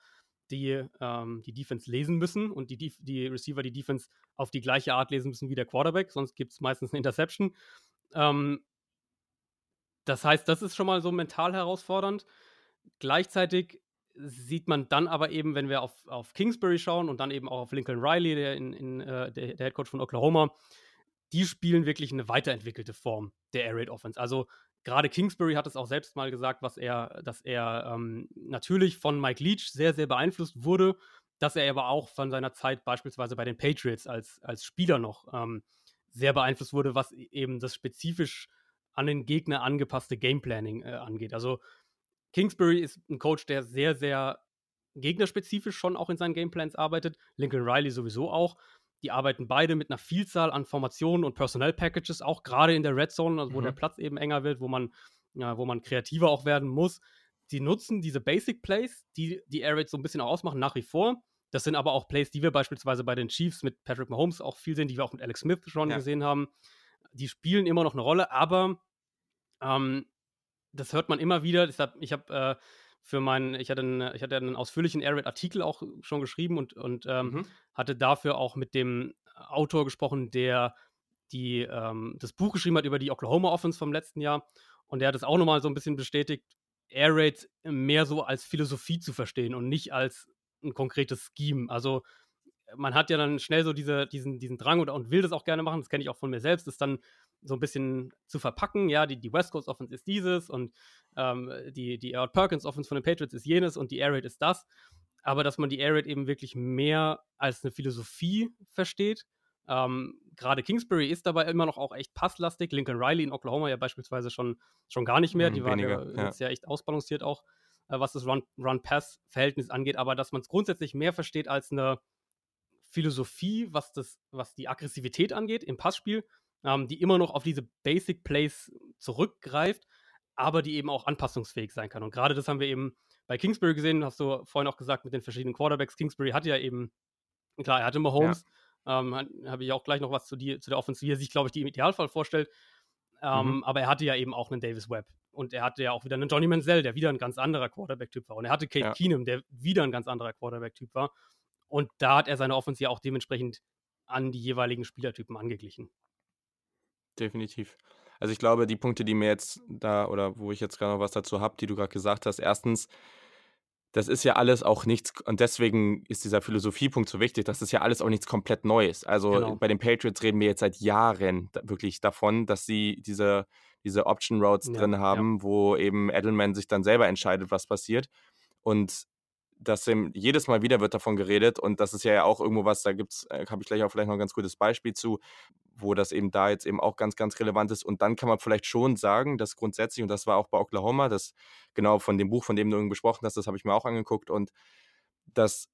die ähm, die Defense lesen müssen und die, die Receiver die Defense auf die gleiche Art lesen müssen wie der Quarterback, sonst gibt es meistens eine Interception. Ähm, das heißt, das ist schon mal so mental herausfordernd. Gleichzeitig sieht man dann aber eben, wenn wir auf, auf Kingsbury schauen und dann eben auch auf Lincoln Riley, der, in, in, äh, der, der Head Coach von Oklahoma, die spielen wirklich eine weiterentwickelte Form der Air Raid Offense. Also gerade Kingsbury hat es auch selbst mal gesagt, was er, dass er ähm, natürlich von Mike Leach sehr, sehr beeinflusst wurde, dass er aber auch von seiner Zeit beispielsweise bei den Patriots als, als Spieler noch ähm, sehr beeinflusst wurde, was e-, eben das spezifisch an den Gegner angepasste Gameplanning äh, angeht. Also Kingsbury ist ein Coach, der sehr, sehr gegnerspezifisch schon auch in seinen Gameplans arbeitet. Lincoln Riley sowieso auch. Die arbeiten beide mit einer Vielzahl an Formationen und Personnel-Packages, auch gerade in der Red Zone, also wo mhm. der Platz eben enger wird, wo man, ja, wo man kreativer auch werden muss. Sie nutzen diese Basic Plays, die die Air Raids so ein bisschen auch ausmachen, nach wie vor. Das sind aber auch Plays, die wir beispielsweise bei den Chiefs mit Patrick Mahomes auch viel sehen, die wir auch mit Alex Smith schon ja. gesehen haben. Die spielen immer noch eine Rolle, aber ähm, das hört man immer wieder. Deshalb, ich habe äh, für meinen, ich hatte einen, ich hatte einen ausführlichen Air Raid Artikel auch schon geschrieben und, und ähm, mhm. hatte dafür auch mit dem Autor gesprochen, der die, ähm, das Buch geschrieben hat über die Oklahoma Offense vom letzten Jahr. Und der hat es auch nochmal so ein bisschen bestätigt, Air Raid mehr so als Philosophie zu verstehen und nicht als ein konkretes Scheme. Also man hat ja dann schnell so diese, diesen, diesen Drang und, und will das auch gerne machen, das kenne ich auch von mir selbst, ist dann so ein bisschen zu verpacken. Ja, die, die West Coast Offense ist dieses und ähm, die, die Aaron Perkins Offense von den Patriots ist jenes und die Air Raid ist das. Aber dass man die Air Raid eben wirklich mehr als eine Philosophie versteht. Ähm, Gerade Kingsbury ist dabei immer noch auch echt passlastig. Lincoln Riley in Oklahoma ja beispielsweise schon, schon gar nicht mehr. Mhm, die waren ja, ja. jetzt ja echt ausbalanciert auch, äh, was das Run-Pass-Verhältnis Run angeht. Aber dass man es grundsätzlich mehr versteht als eine Philosophie, was, das, was die Aggressivität angeht im Passspiel, ähm, die immer noch auf diese Basic Plays zurückgreift, aber die eben auch anpassungsfähig sein kann. Und gerade das haben wir eben bei Kingsbury gesehen, hast du vorhin auch gesagt, mit den verschiedenen Quarterbacks. Kingsbury hatte ja eben, klar, er hatte Mahomes, ja. ähm, habe ich auch gleich noch was zu, die, zu der Offensive, wie er sich, glaube ich, die im Idealfall vorstellt. Ähm, mhm. Aber er hatte ja eben auch einen Davis Webb. Und er hatte ja auch wieder einen Johnny Manziel, der wieder ein ganz anderer Quarterback-Typ war. Und er hatte Kate ja. Keenum, der wieder ein ganz anderer Quarterback-Typ war. Und da hat er seine Offensive auch dementsprechend an die jeweiligen Spielertypen angeglichen
definitiv. Also ich glaube, die Punkte, die mir jetzt da oder wo ich jetzt gerade noch was dazu habe, die du gerade gesagt hast, erstens, das ist ja alles auch nichts, und deswegen ist dieser Philosophiepunkt so wichtig, das ist ja alles auch nichts komplett Neues. Also genau. bei den Patriots reden wir jetzt seit Jahren wirklich davon, dass sie diese, diese Option Roads ja, drin haben, ja. wo eben Edelman sich dann selber entscheidet, was passiert. Und das jedes Mal wieder wird davon geredet und das ist ja auch irgendwo was, da gibt's, äh, habe ich gleich auch vielleicht noch ein ganz gutes Beispiel zu, wo das eben da jetzt eben auch ganz, ganz relevant ist. Und dann kann man vielleicht schon sagen, dass grundsätzlich, und das war auch bei Oklahoma, das genau von dem Buch, von dem du eben gesprochen hast, das habe ich mir auch angeguckt und dass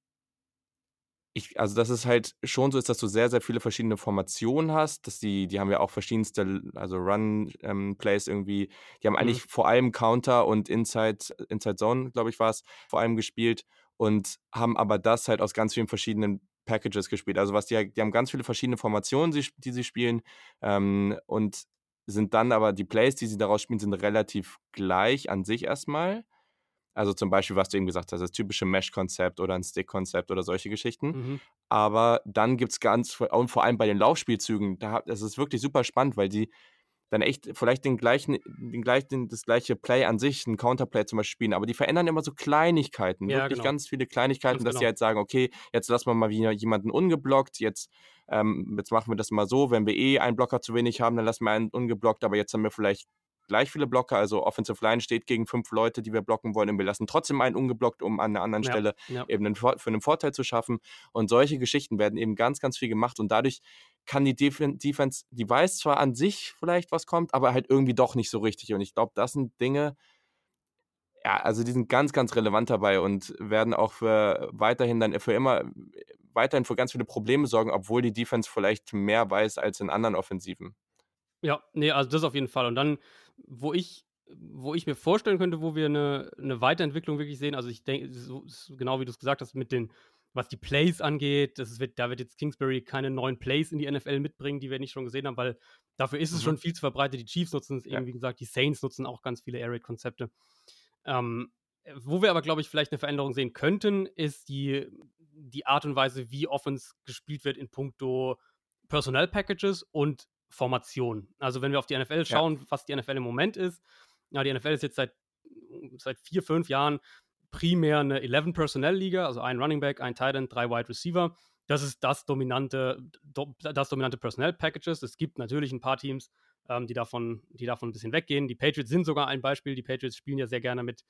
ich, also dass es halt schon so ist, dass du sehr, sehr viele verschiedene Formationen hast, dass die, die haben ja auch verschiedenste, also Run-Plays ähm, irgendwie, die haben mhm. eigentlich vor allem Counter und Inside, Inside Zone, glaube ich, war es, vor allem gespielt und haben aber das halt aus ganz vielen verschiedenen Packages gespielt. Also was die, die haben ganz viele verschiedene Formationen, die sie spielen ähm, und sind dann aber die Plays, die sie daraus spielen, sind relativ gleich an sich erstmal. Also zum Beispiel, was du eben gesagt hast, das typische Mesh-Konzept oder ein Stick-Konzept oder solche Geschichten. Mhm. Aber dann gibt es ganz, und vor allem bei den Laufspielzügen, da, das ist wirklich super spannend, weil die dann echt vielleicht den gleichen, den gleichen, das gleiche Play an sich, ein Counterplay zum Beispiel spielen, aber die verändern immer so Kleinigkeiten, ja, wirklich genau. ganz viele Kleinigkeiten, ganz dass genau. sie halt sagen, okay, jetzt lassen wir mal wieder jemanden ungeblockt, jetzt, ähm, jetzt machen wir das mal so, wenn wir eh einen Blocker zu wenig haben, dann lassen wir einen ungeblockt, aber jetzt haben wir vielleicht gleich viele Blocker, also Offensive Line steht gegen fünf Leute, die wir blocken wollen und wir lassen trotzdem einen ungeblockt, um an einer anderen ja, Stelle ja. eben einen, für einen Vorteil zu schaffen. Und solche Geschichten werden eben ganz, ganz viel gemacht und dadurch kann die Defense, die weiß zwar an sich vielleicht, was kommt, aber halt irgendwie doch nicht so richtig. Und ich glaube, das sind Dinge, ja, also die sind ganz, ganz relevant dabei und werden auch für weiterhin dann für immer, weiterhin für ganz viele Probleme sorgen, obwohl die Defense vielleicht mehr weiß als in anderen Offensiven.
Ja, nee, also das auf jeden Fall. Und dann, wo ich, wo ich mir vorstellen könnte, wo wir eine, eine Weiterentwicklung wirklich sehen, also ich denke, so, genau wie du es gesagt hast, mit den, was die Plays angeht, das wird, da wird jetzt Kingsbury keine neuen Plays in die NFL mitbringen, die wir nicht schon gesehen haben, weil dafür ist es mhm. schon viel zu verbreitet. Die Chiefs nutzen es ja. eben, wie gesagt, die Saints nutzen auch ganz viele Air Raid-Konzepte. Ähm, wo wir aber, glaube ich, vielleicht eine Veränderung sehen könnten, ist die, die Art und Weise, wie Offense gespielt wird in puncto Personnel Packages und Formation. Also wenn wir auf die NFL schauen, ja. was die NFL im Moment ist, ja, die NFL ist jetzt seit, seit vier, fünf Jahren primär eine 11-Personnel-Liga, also ein Running Back, ein Tight End, drei Wide Receiver. Das ist das dominante, das dominante Personnel-Packages. Es gibt natürlich ein paar Teams, ähm, die, davon, die davon ein bisschen weggehen. Die Patriots sind sogar ein Beispiel. Die Patriots spielen ja sehr gerne mit,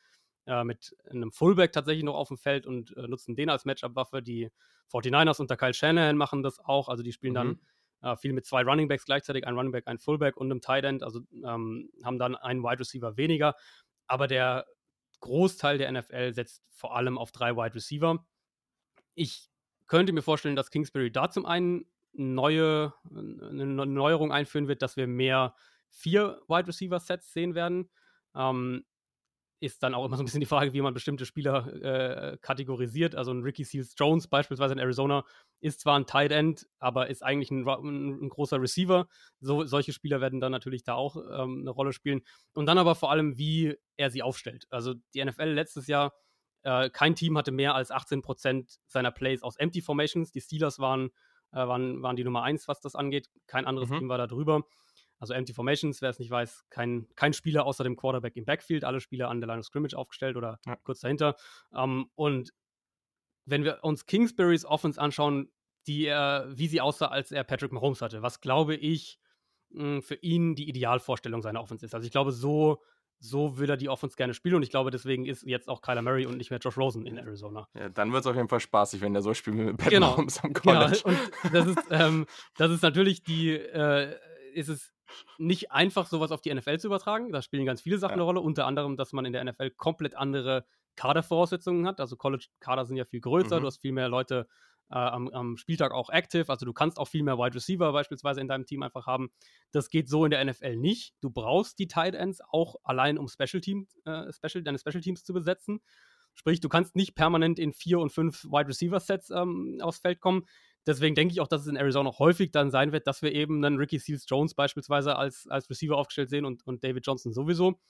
äh, mit einem Fullback tatsächlich noch auf dem Feld und äh, nutzen den als Matchup-Waffe. Die 49ers unter Kyle Shanahan machen das auch. Also die spielen mhm. dann äh, viel mit zwei Runningbacks gleichzeitig, ein Runningback, ein Fullback und einem Tight End. Also ähm, haben dann einen Wide Receiver weniger. Aber der Großteil der NFL setzt vor allem auf drei Wide Receiver. Ich könnte mir vorstellen, dass Kingsbury da zum einen neue, eine Neuerung einführen wird, dass wir mehr vier Wide Receiver Sets sehen werden. Ähm, ist dann auch immer so ein bisschen die Frage, wie man bestimmte Spieler äh, kategorisiert. Also ein Ricky Seals Jones beispielsweise in Arizona ist zwar ein Tight End, aber ist eigentlich ein, ein, ein großer Receiver. So, solche Spieler werden dann natürlich da auch ähm, eine Rolle spielen. Und dann aber vor allem, wie er sie aufstellt. Also die NFL letztes Jahr, äh, kein Team hatte mehr als 18% seiner Plays aus Empty Formations. Die Steelers waren, äh, waren, waren die Nummer 1, was das angeht. Kein anderes mhm. Team war da drüber. Also Empty Formations, wer es nicht weiß, kein, kein Spieler außer dem Quarterback im Backfield, alle Spieler an der Line of Scrimmage aufgestellt oder ja. kurz dahinter. Ähm, und wenn wir uns Kingsburys Offense anschauen, die er, wie sie aussah, als er Patrick Mahomes hatte, was glaube ich mh, hm, für ihn die Idealvorstellung seiner Offense ist. Also ich glaube, so, so will er die Offense gerne spielen und ich glaube, deswegen ist jetzt auch Kyler Murray und nicht mehr Josh Rosen in Arizona.
Ja, dann wird es auf jeden Fall spaßig, wenn er so spielt mit Patrick genau. Mahomes am College.
Genau. Und das ist, ähm, das ist natürlich die, äh, ist es nicht einfach, sowas auf die NFL zu übertragen. Da spielen ganz viele Sachen ja. eine Rolle, unter anderem, dass man in der NFL komplett andere Kadervoraussetzungen hat. Also College-Kader sind ja viel größer, mhm. du hast viel mehr Leute äh, am, am, Spieltag auch active, also du kannst auch viel mehr Wide Receiver beispielsweise in deinem Team einfach haben. Das geht so in der NFL nicht. Du brauchst die Tight Ends auch allein, um Special Team, äh, Special, deine Special Teams zu besetzen. Sprich, du kannst nicht permanent in vier und fünf Wide Receiver Sets ähm, aufs Feld kommen. Deswegen denke ich auch, dass es in Arizona häufig dann sein wird, dass wir eben einen Ricky Seals Jones beispielsweise als, als Receiver aufgestellt sehen und, und David Johnson sowieso.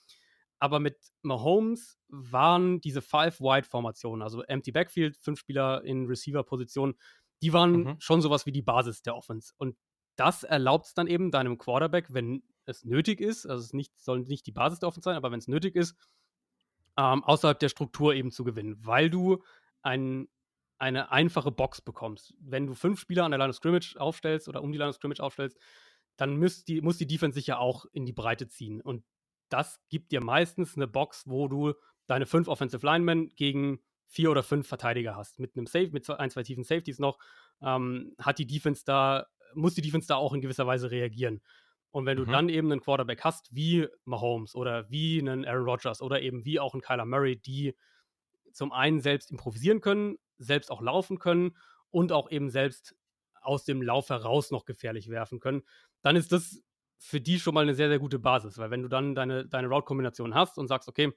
Aber mit Mahomes waren diese Five-Wide-Formationen, also Empty Backfield, fünf Spieler in Receiver-Position, die waren mhm. schon sowas wie die Basis der Offense. Und das erlaubt es dann eben deinem Quarterback, wenn es nötig ist, also es nicht, soll nicht die Basis der Offense sein, aber wenn es nötig ist, ähm, außerhalb der Struktur eben zu gewinnen, weil du einen eine einfache Box bekommst. Wenn du fünf Spieler an der Line of Scrimmage aufstellst oder um die Line of Scrimmage aufstellst, dann muss die, muss die Defense sich ja auch in die Breite ziehen. Und das gibt dir meistens eine Box, wo du deine fünf Offensive Linemen gegen vier oder fünf Verteidiger hast. Mit einem Safe, mit ein, zwei tiefen Safeties noch, ähm, hat die Defense da, muss die Defense da auch in gewisser Weise reagieren. Und wenn du mhm. dann eben einen Quarterback hast, wie Mahomes oder wie einen Aaron Rodgers oder eben wie auch einen Kyler Murray, die zum einen selbst improvisieren können, selbst auch laufen können und auch eben selbst aus dem Lauf heraus noch gefährlich werfen können, dann ist das für die schon mal eine sehr, sehr gute Basis, weil wenn du dann deine, deine Route-Kombination hast und sagst, okay,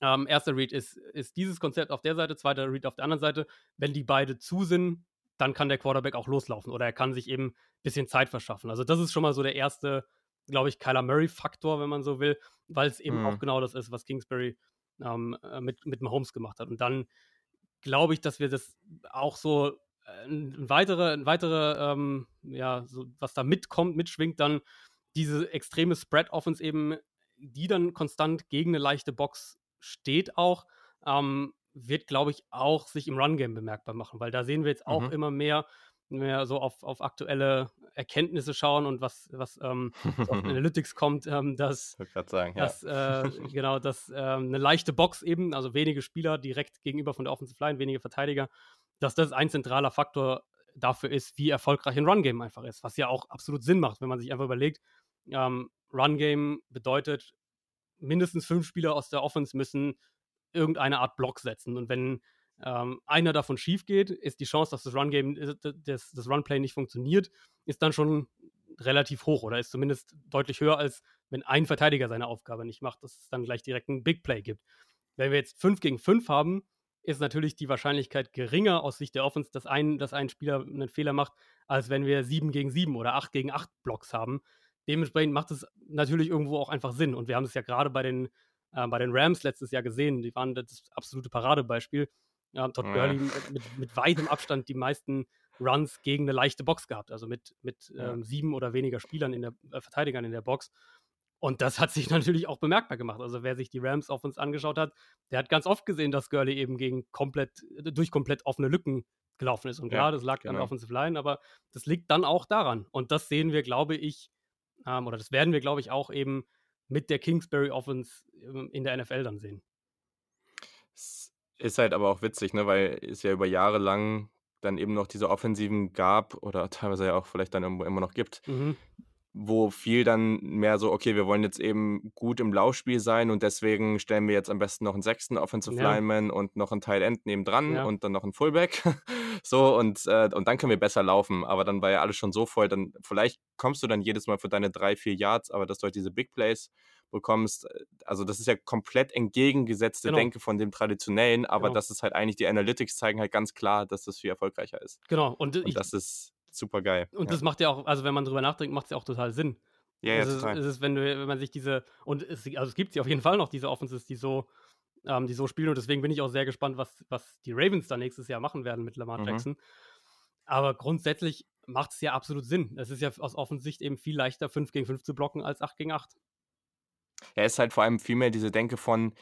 ähm, erster Read ist, ist dieses Konzept auf der Seite, zweiter Read auf der anderen Seite, wenn die beide zu sind, dann kann der Quarterback auch loslaufen oder er kann sich eben ein bisschen Zeit verschaffen. Also das ist schon mal so der erste, glaube ich, Kyler Murray-Faktor, wenn man so will, weil es eben mhm. auch genau das ist, was Kingsbury ähm, äh, mit, mit Mahomes gemacht hat. Und dann glaube ich, dass wir das auch so äh, ein weitere, ein weitere, ähm, ja, so, was da mitkommt, mitschwingt, dann diese extreme Spread-Offense eben, die dann konstant gegen eine leichte Box steht auch, ähm, wird, glaube ich, auch sich im Run-Game bemerkbar machen, weil da sehen wir jetzt auch mhm. immer mehr, mehr so auf, auf aktuelle Erkenntnisse schauen und was, was ähm, auf Analytics kommt, ähm, dass,
sagen,
dass
ja.
äh, genau, dass ähm, eine leichte Box eben, also wenige Spieler direkt gegenüber von der Offensive Line, wenige Verteidiger, dass das ein zentraler Faktor dafür ist, wie erfolgreich ein Run-Game einfach ist, was ja auch absolut Sinn macht, wenn man sich einfach überlegt, ähm, Run-Game bedeutet, mindestens fünf Spieler aus der Offense müssen irgendeine Art Block setzen und wenn ähm, einer davon schief geht, ist die Chance, dass das Run-Game, äh, das, das Run-Play nicht funktioniert, ist dann schon relativ hoch oder ist zumindest deutlich höher, als wenn ein Verteidiger seine Aufgabe nicht macht, dass es dann gleich direkt ein Big Play gibt. Wenn wir jetzt 5 gegen 5 haben, ist natürlich die Wahrscheinlichkeit geringer aus Sicht der Offense, dass ein, dass ein Spieler einen Fehler macht, als wenn wir 7 gegen 7 oder 8 gegen 8 Blocks haben. Dementsprechend macht es natürlich irgendwo auch einfach Sinn. Und wir haben es ja gerade bei den, äh, bei den Rams letztes Jahr gesehen. Die waren das absolute Paradebeispiel. Ja, Todd ja. Gurley mit, mit, weitem Abstand die meisten Runs gegen eine leichte Box gehabt, also mit, mit ja. ähm, sieben oder weniger Spielern in der äh, Verteidigern in der Box. Und das hat sich natürlich auch bemerkbar gemacht. Also wer sich die Rams auf uns angeschaut hat, der hat ganz oft gesehen, dass Gurley eben gegen komplett, durch komplett offene Lücken gelaufen ist. Und ja, klar, das lag genau. an der Offensive Line, aber das liegt dann auch daran. Und das sehen wir, glaube ich, Ähm, oder das werden wir, glaube ich, auch eben mit der Kingsbury Offense ähm, in der NFL dann sehen.
Ist halt aber auch witzig, ne, weil es ja über Jahre lang dann eben noch diese Offensiven gab oder teilweise ja auch vielleicht dann irgendwo immer noch gibt,
Mhm.
wo viel dann mehr so, okay, wir wollen jetzt eben gut im Laufspiel sein und deswegen stellen wir jetzt am besten noch einen sechsten Offensive
Ja.
Lineman und noch einen Tight End nebendran
Ja.
und dann noch einen Fullback. so und, äh, und dann können wir besser laufen. Aber dann war ja alles schon so voll, dann vielleicht kommst du dann jedes Mal für deine drei, vier Yards, aber dass du halt diese Big Plays bekommst, äh, also das ist ja komplett entgegengesetzte
Genau.
Denke von dem traditionellen, aber
Genau.
das ist halt eigentlich, die Analytics zeigen halt ganz klar, dass das viel erfolgreicher ist.
Genau. Und,
Und
ich,
das ist super geil.
und
ja.
das macht ja auch, also wenn man drüber nachdenkt, macht es ja auch total Sinn.
ja, ja,
es, ist, es ist, wenn, du, wenn man sich diese, und es, also es gibt sie auf jeden Fall noch, diese Offenses, die so, ähm, die so spielen. Und deswegen bin ich auch sehr gespannt, was, was die Ravens dann nächstes Jahr machen werden mit Lamar
Mhm.
Jackson. Aber grundsätzlich macht es ja absolut Sinn. Es ist ja aus Offensicht eben viel leichter, 5 gegen 5 zu blocken, als 8 gegen 8.
Ja, es ist halt vor allem viel mehr diese Denke von,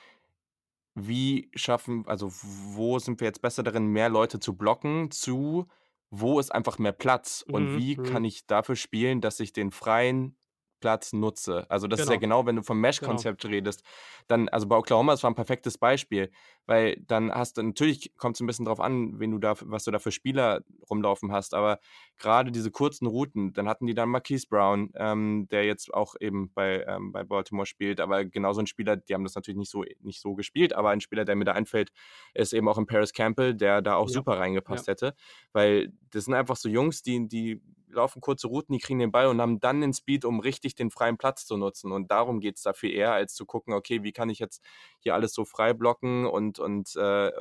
wie schaffen, also wo sind wir jetzt besser darin, mehr Leute zu blocken, zu wo ist einfach mehr Platz und
Mhm,
wie
mhm.
kann ich dafür spielen, dass ich den freien Platz nutze. Also das ist ja
Genau.
genau, wenn du vom Mesh-Konzept redest, dann, also bei Oklahoma, das war ein perfektes Beispiel, weil dann hast du, natürlich kommt es ein bisschen drauf an, wen du da, was du da für Spieler rumlaufen hast, aber gerade diese kurzen Routen, dann hatten die dann Marquise Brown, ähm, der jetzt auch eben bei, ähm, bei Baltimore spielt, aber genauso ein Spieler, die haben das natürlich nicht so, nicht so gespielt, aber ein Spieler, der mir da einfällt, ist eben auch ein Paris Campbell, der da auch
Ja.
super reingepasst hätte, weil das sind einfach so Jungs, die, die laufen kurze Routen, die kriegen den Ball und haben dann den Speed, um richtig den freien Platz zu nutzen. Und darum geht es da viel eher, als zu gucken, okay, wie kann ich jetzt hier alles so frei blocken und, und äh,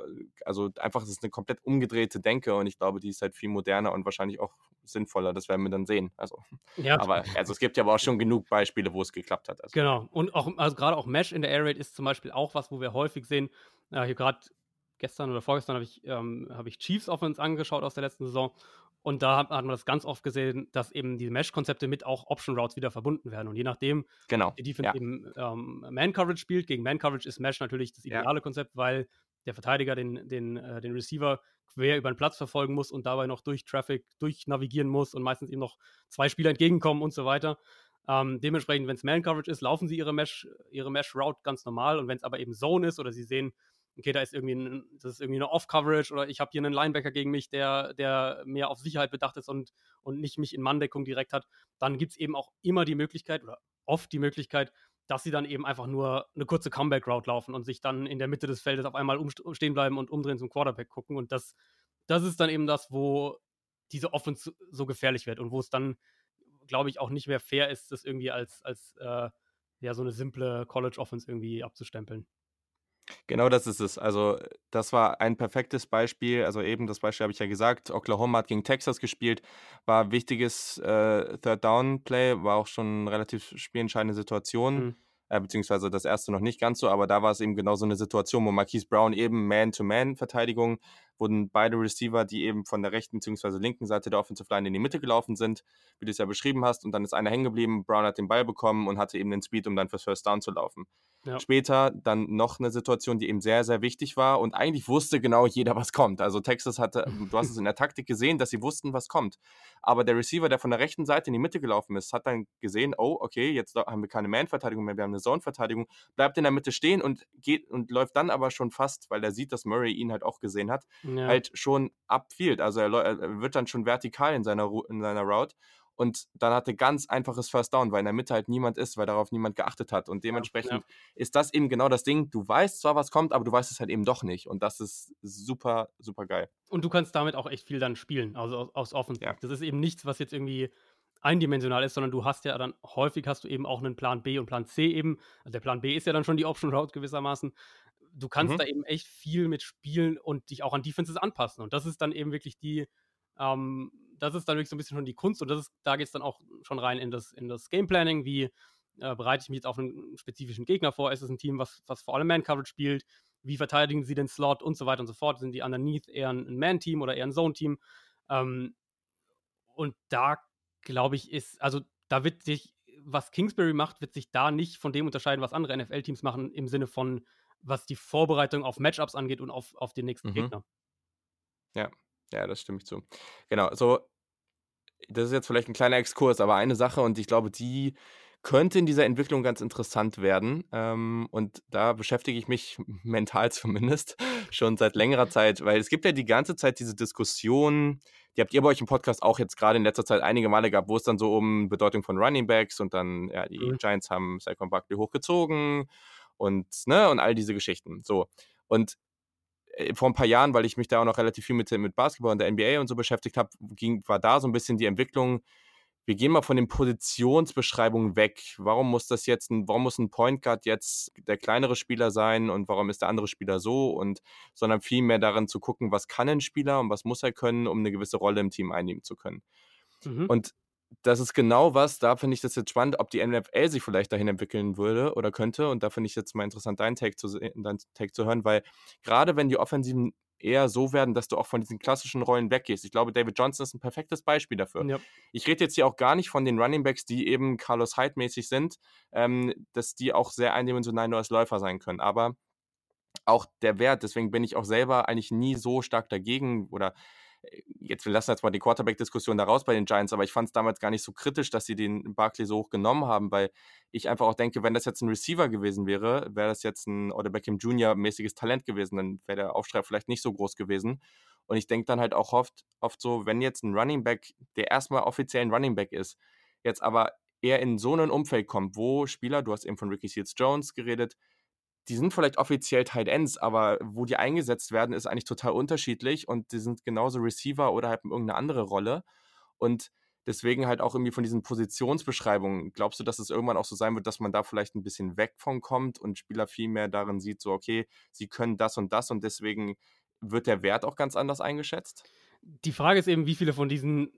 also einfach, das ist eine komplett umgedrehte Denke und ich glaube, die ist halt viel moderner und wahrscheinlich auch sinnvoller. Das werden wir dann sehen. Also,
Ja,
aber also es gibt ja aber auch schon genug Beispiele, wo es geklappt hat. Also.
Genau. Und auch, also gerade auch Mesh in der Air Raid ist zum Beispiel auch was, wo wir häufig sehen. Äh, hier gerade gestern oder vorgestern habe ich, ähm, hab ich Chiefs Offense angeschaut aus der letzten Saison. Und da hat, hat man das ganz oft gesehen, dass eben die Mesh-Konzepte mit auch Option Routes wieder verbunden werden. Und je nachdem,
Genau.
die Defense
Ja.
eben ähm, Man-Coverage spielt, gegen Man-Coverage ist Mesh natürlich das
Ja.
ideale Konzept, weil der Verteidiger den, den, äh, den Receiver quer über den Platz verfolgen muss und dabei noch durch Traffic durchnavigieren muss und meistens ihm noch zwei Spieler entgegenkommen und so weiter. Ähm, dementsprechend, wenn es Man-Coverage ist, laufen sie ihre Mesh, ihre Mesh-Route ganz normal. Und wenn es aber eben Zone ist oder sie sehen, okay, da ist irgendwie, ein, das ist irgendwie eine Off-Coverage oder ich habe hier einen Linebacker gegen mich, der, der mehr auf Sicherheit bedacht ist und, und nicht mich in Manndeckung direkt hat, dann gibt es eben auch immer die Möglichkeit oder oft die Möglichkeit, dass sie dann eben einfach nur eine kurze Comeback-Route laufen und sich dann in der Mitte des Feldes auf einmal stehen bleiben und umdrehen zum Quarterback gucken. Und das, das ist dann eben das, wo diese Offense so gefährlich wird und wo es dann, glaube ich, auch nicht mehr fair ist, das irgendwie als, als äh, ja, so eine simple College-Offense irgendwie abzustempeln.
Genau das ist es. Also, das war ein perfektes Beispiel. Also, eben das Beispiel habe ich ja gesagt. Oklahoma hat gegen Texas gespielt, war wichtiges äh, Third-Down-Play, war auch schon eine relativ spielentscheidende Situation.
Mhm.
Äh, beziehungsweise das erste noch nicht ganz so, aber da war es eben genau so eine Situation, wo Marquise Brown eben Man-to-Man-Verteidigung, wurden beide Receiver, die eben von der rechten bzw. linken Seite der Offensive Line in die Mitte gelaufen sind, wie du es ja beschrieben hast, und dann ist einer hängen geblieben, Brown hat den Ball bekommen und hatte eben den Speed, um dann fürs First Down zu laufen.
Ja.
Später dann noch eine Situation, die eben sehr, sehr wichtig war und eigentlich wusste genau jeder, was kommt. Also Texas hatte, du hast es in der Taktik gesehen, dass sie wussten, was kommt. Aber der Receiver, der von der rechten Seite in die Mitte gelaufen ist, hat dann gesehen, oh, okay, jetzt haben wir keine Man-Verteidigung mehr, wir haben eine Zone-Verteidigung, bleibt in der Mitte stehen und geht und läuft dann aber schon fast, weil er sieht, dass Murray ihn halt auch gesehen hat,
Ja.
halt schon upfield. Also er, er wird dann schon vertikal in seiner, Ru- in seiner Route. Und dann hatte ganz einfaches First Down, weil in der Mitte halt niemand ist, weil darauf niemand geachtet hat. Und dementsprechend ist das eben genau das Ding. Du weißt zwar, was kommt, aber du weißt es halt eben doch nicht. Und das ist super, super geil.
Und du kannst damit auch echt viel dann spielen, also aus, aus Offensive.
Ja.
Das ist eben nichts, was jetzt irgendwie eindimensional ist, sondern du hast ja dann häufig hast du eben auch einen Plan B und Plan C eben. Also der Plan B ist ja dann schon die Option Route gewissermaßen. Du kannst
Mhm.
da eben echt viel mit spielen und dich auch an Defenses anpassen. Und das ist dann eben wirklich die, ähm, das ist dann wirklich so ein bisschen schon die Kunst und das ist, da geht es dann auch schon rein in das, in das Game Planning, wie äh, bereite ich mich jetzt auf einen spezifischen Gegner vor? Ist es ein Team, was, was vor allem Man-Coverage spielt? Wie verteidigen sie den Slot und so weiter und so fort? Sind die underneath eher ein Man-Team oder eher ein Zone-Team? Ähm, und da glaube ich, ist, also da wird sich, was Kingsbury macht, wird sich da nicht von dem unterscheiden, was andere NFL-Teams machen, im Sinne von, was die Vorbereitung auf Matchups angeht und auf, auf den nächsten
Mhm.
Gegner.
Ja, das stimme ich zu. Genau, so das ist jetzt vielleicht ein kleiner Exkurs, aber eine Sache und ich glaube, die könnte in dieser Entwicklung ganz interessant werden. Ähm, und da beschäftige ich mich mental zumindest schon seit längerer Zeit, weil es gibt ja die ganze Zeit diese Diskussion, die habt ihr bei euch im Podcast auch jetzt gerade in letzter Zeit einige Male gehabt, wo es dann so um Bedeutung von Running Backs und dann, ja, die mhm. Giants haben Saquon Buckley hochgezogen und, ne, und all diese Geschichten. So. Und äh, vor ein paar Jahren, weil ich mich da auch noch relativ viel mit, mit Basketball und der NBA und so beschäftigt habe, war da so ein bisschen die Entwicklung, wir gehen mal von den Positionsbeschreibungen weg. Warum muss das jetzt ein, warum muss ein Point Guard jetzt der kleinere Spieler sein und warum ist der andere Spieler so und sondern vielmehr darin zu gucken, was kann ein Spieler und was muss er können, um eine gewisse Rolle im Team einnehmen zu können. Mhm. Und das ist genau was, da finde ich das jetzt spannend, ob die NFL sich vielleicht dahin entwickeln würde oder könnte. Und da finde ich jetzt mal interessant, deinen Take zu, deinen Take zu hören, weil gerade wenn die offensiven eher so werden, dass du auch von diesen klassischen Rollen weggehst. Ich glaube, David Johnson ist ein perfektes Beispiel dafür. Ja. Ich rede jetzt hier auch gar nicht von den Running Backs, die eben Carlos Hyde-mäßig sind, ähm, dass die auch sehr eindimensional nur als Läufer sein können. Aber auch der Wert, deswegen bin ich auch selber eigentlich nie so stark dagegen oder jetzt wir lassen jetzt mal die Quarterback-Diskussion da raus bei den Giants, aber ich fand es damals gar nicht so kritisch, dass sie den Barkley so hoch genommen haben, weil ich einfach auch denke, wenn das jetzt ein Receiver gewesen wäre, wäre das jetzt ein oder Beckham Jr. mäßiges Talent gewesen, dann wäre der Aufschrei vielleicht nicht so groß gewesen. Und ich denke dann halt auch oft, oft so, wenn jetzt ein Running Back, der erstmal offiziell ein Running Back ist, jetzt aber eher in so ein Umfeld kommt, wo Spieler, du hast eben von Ricky Seals Jones geredet, die sind vielleicht offiziell Tight Ends, aber wo die eingesetzt werden, ist eigentlich total unterschiedlich und die sind genauso Receiver oder halt in irgendeine andere Rolle. Und deswegen halt auch irgendwie von diesen Positionsbeschreibungen, glaubst du, dass es irgendwann auch so sein wird, dass man da vielleicht ein bisschen weg von kommt und Spieler viel mehr darin sieht, so, okay, sie können das und das und deswegen wird der Wert auch ganz anders eingeschätzt?
Die Frage ist eben, wie viele von diesen,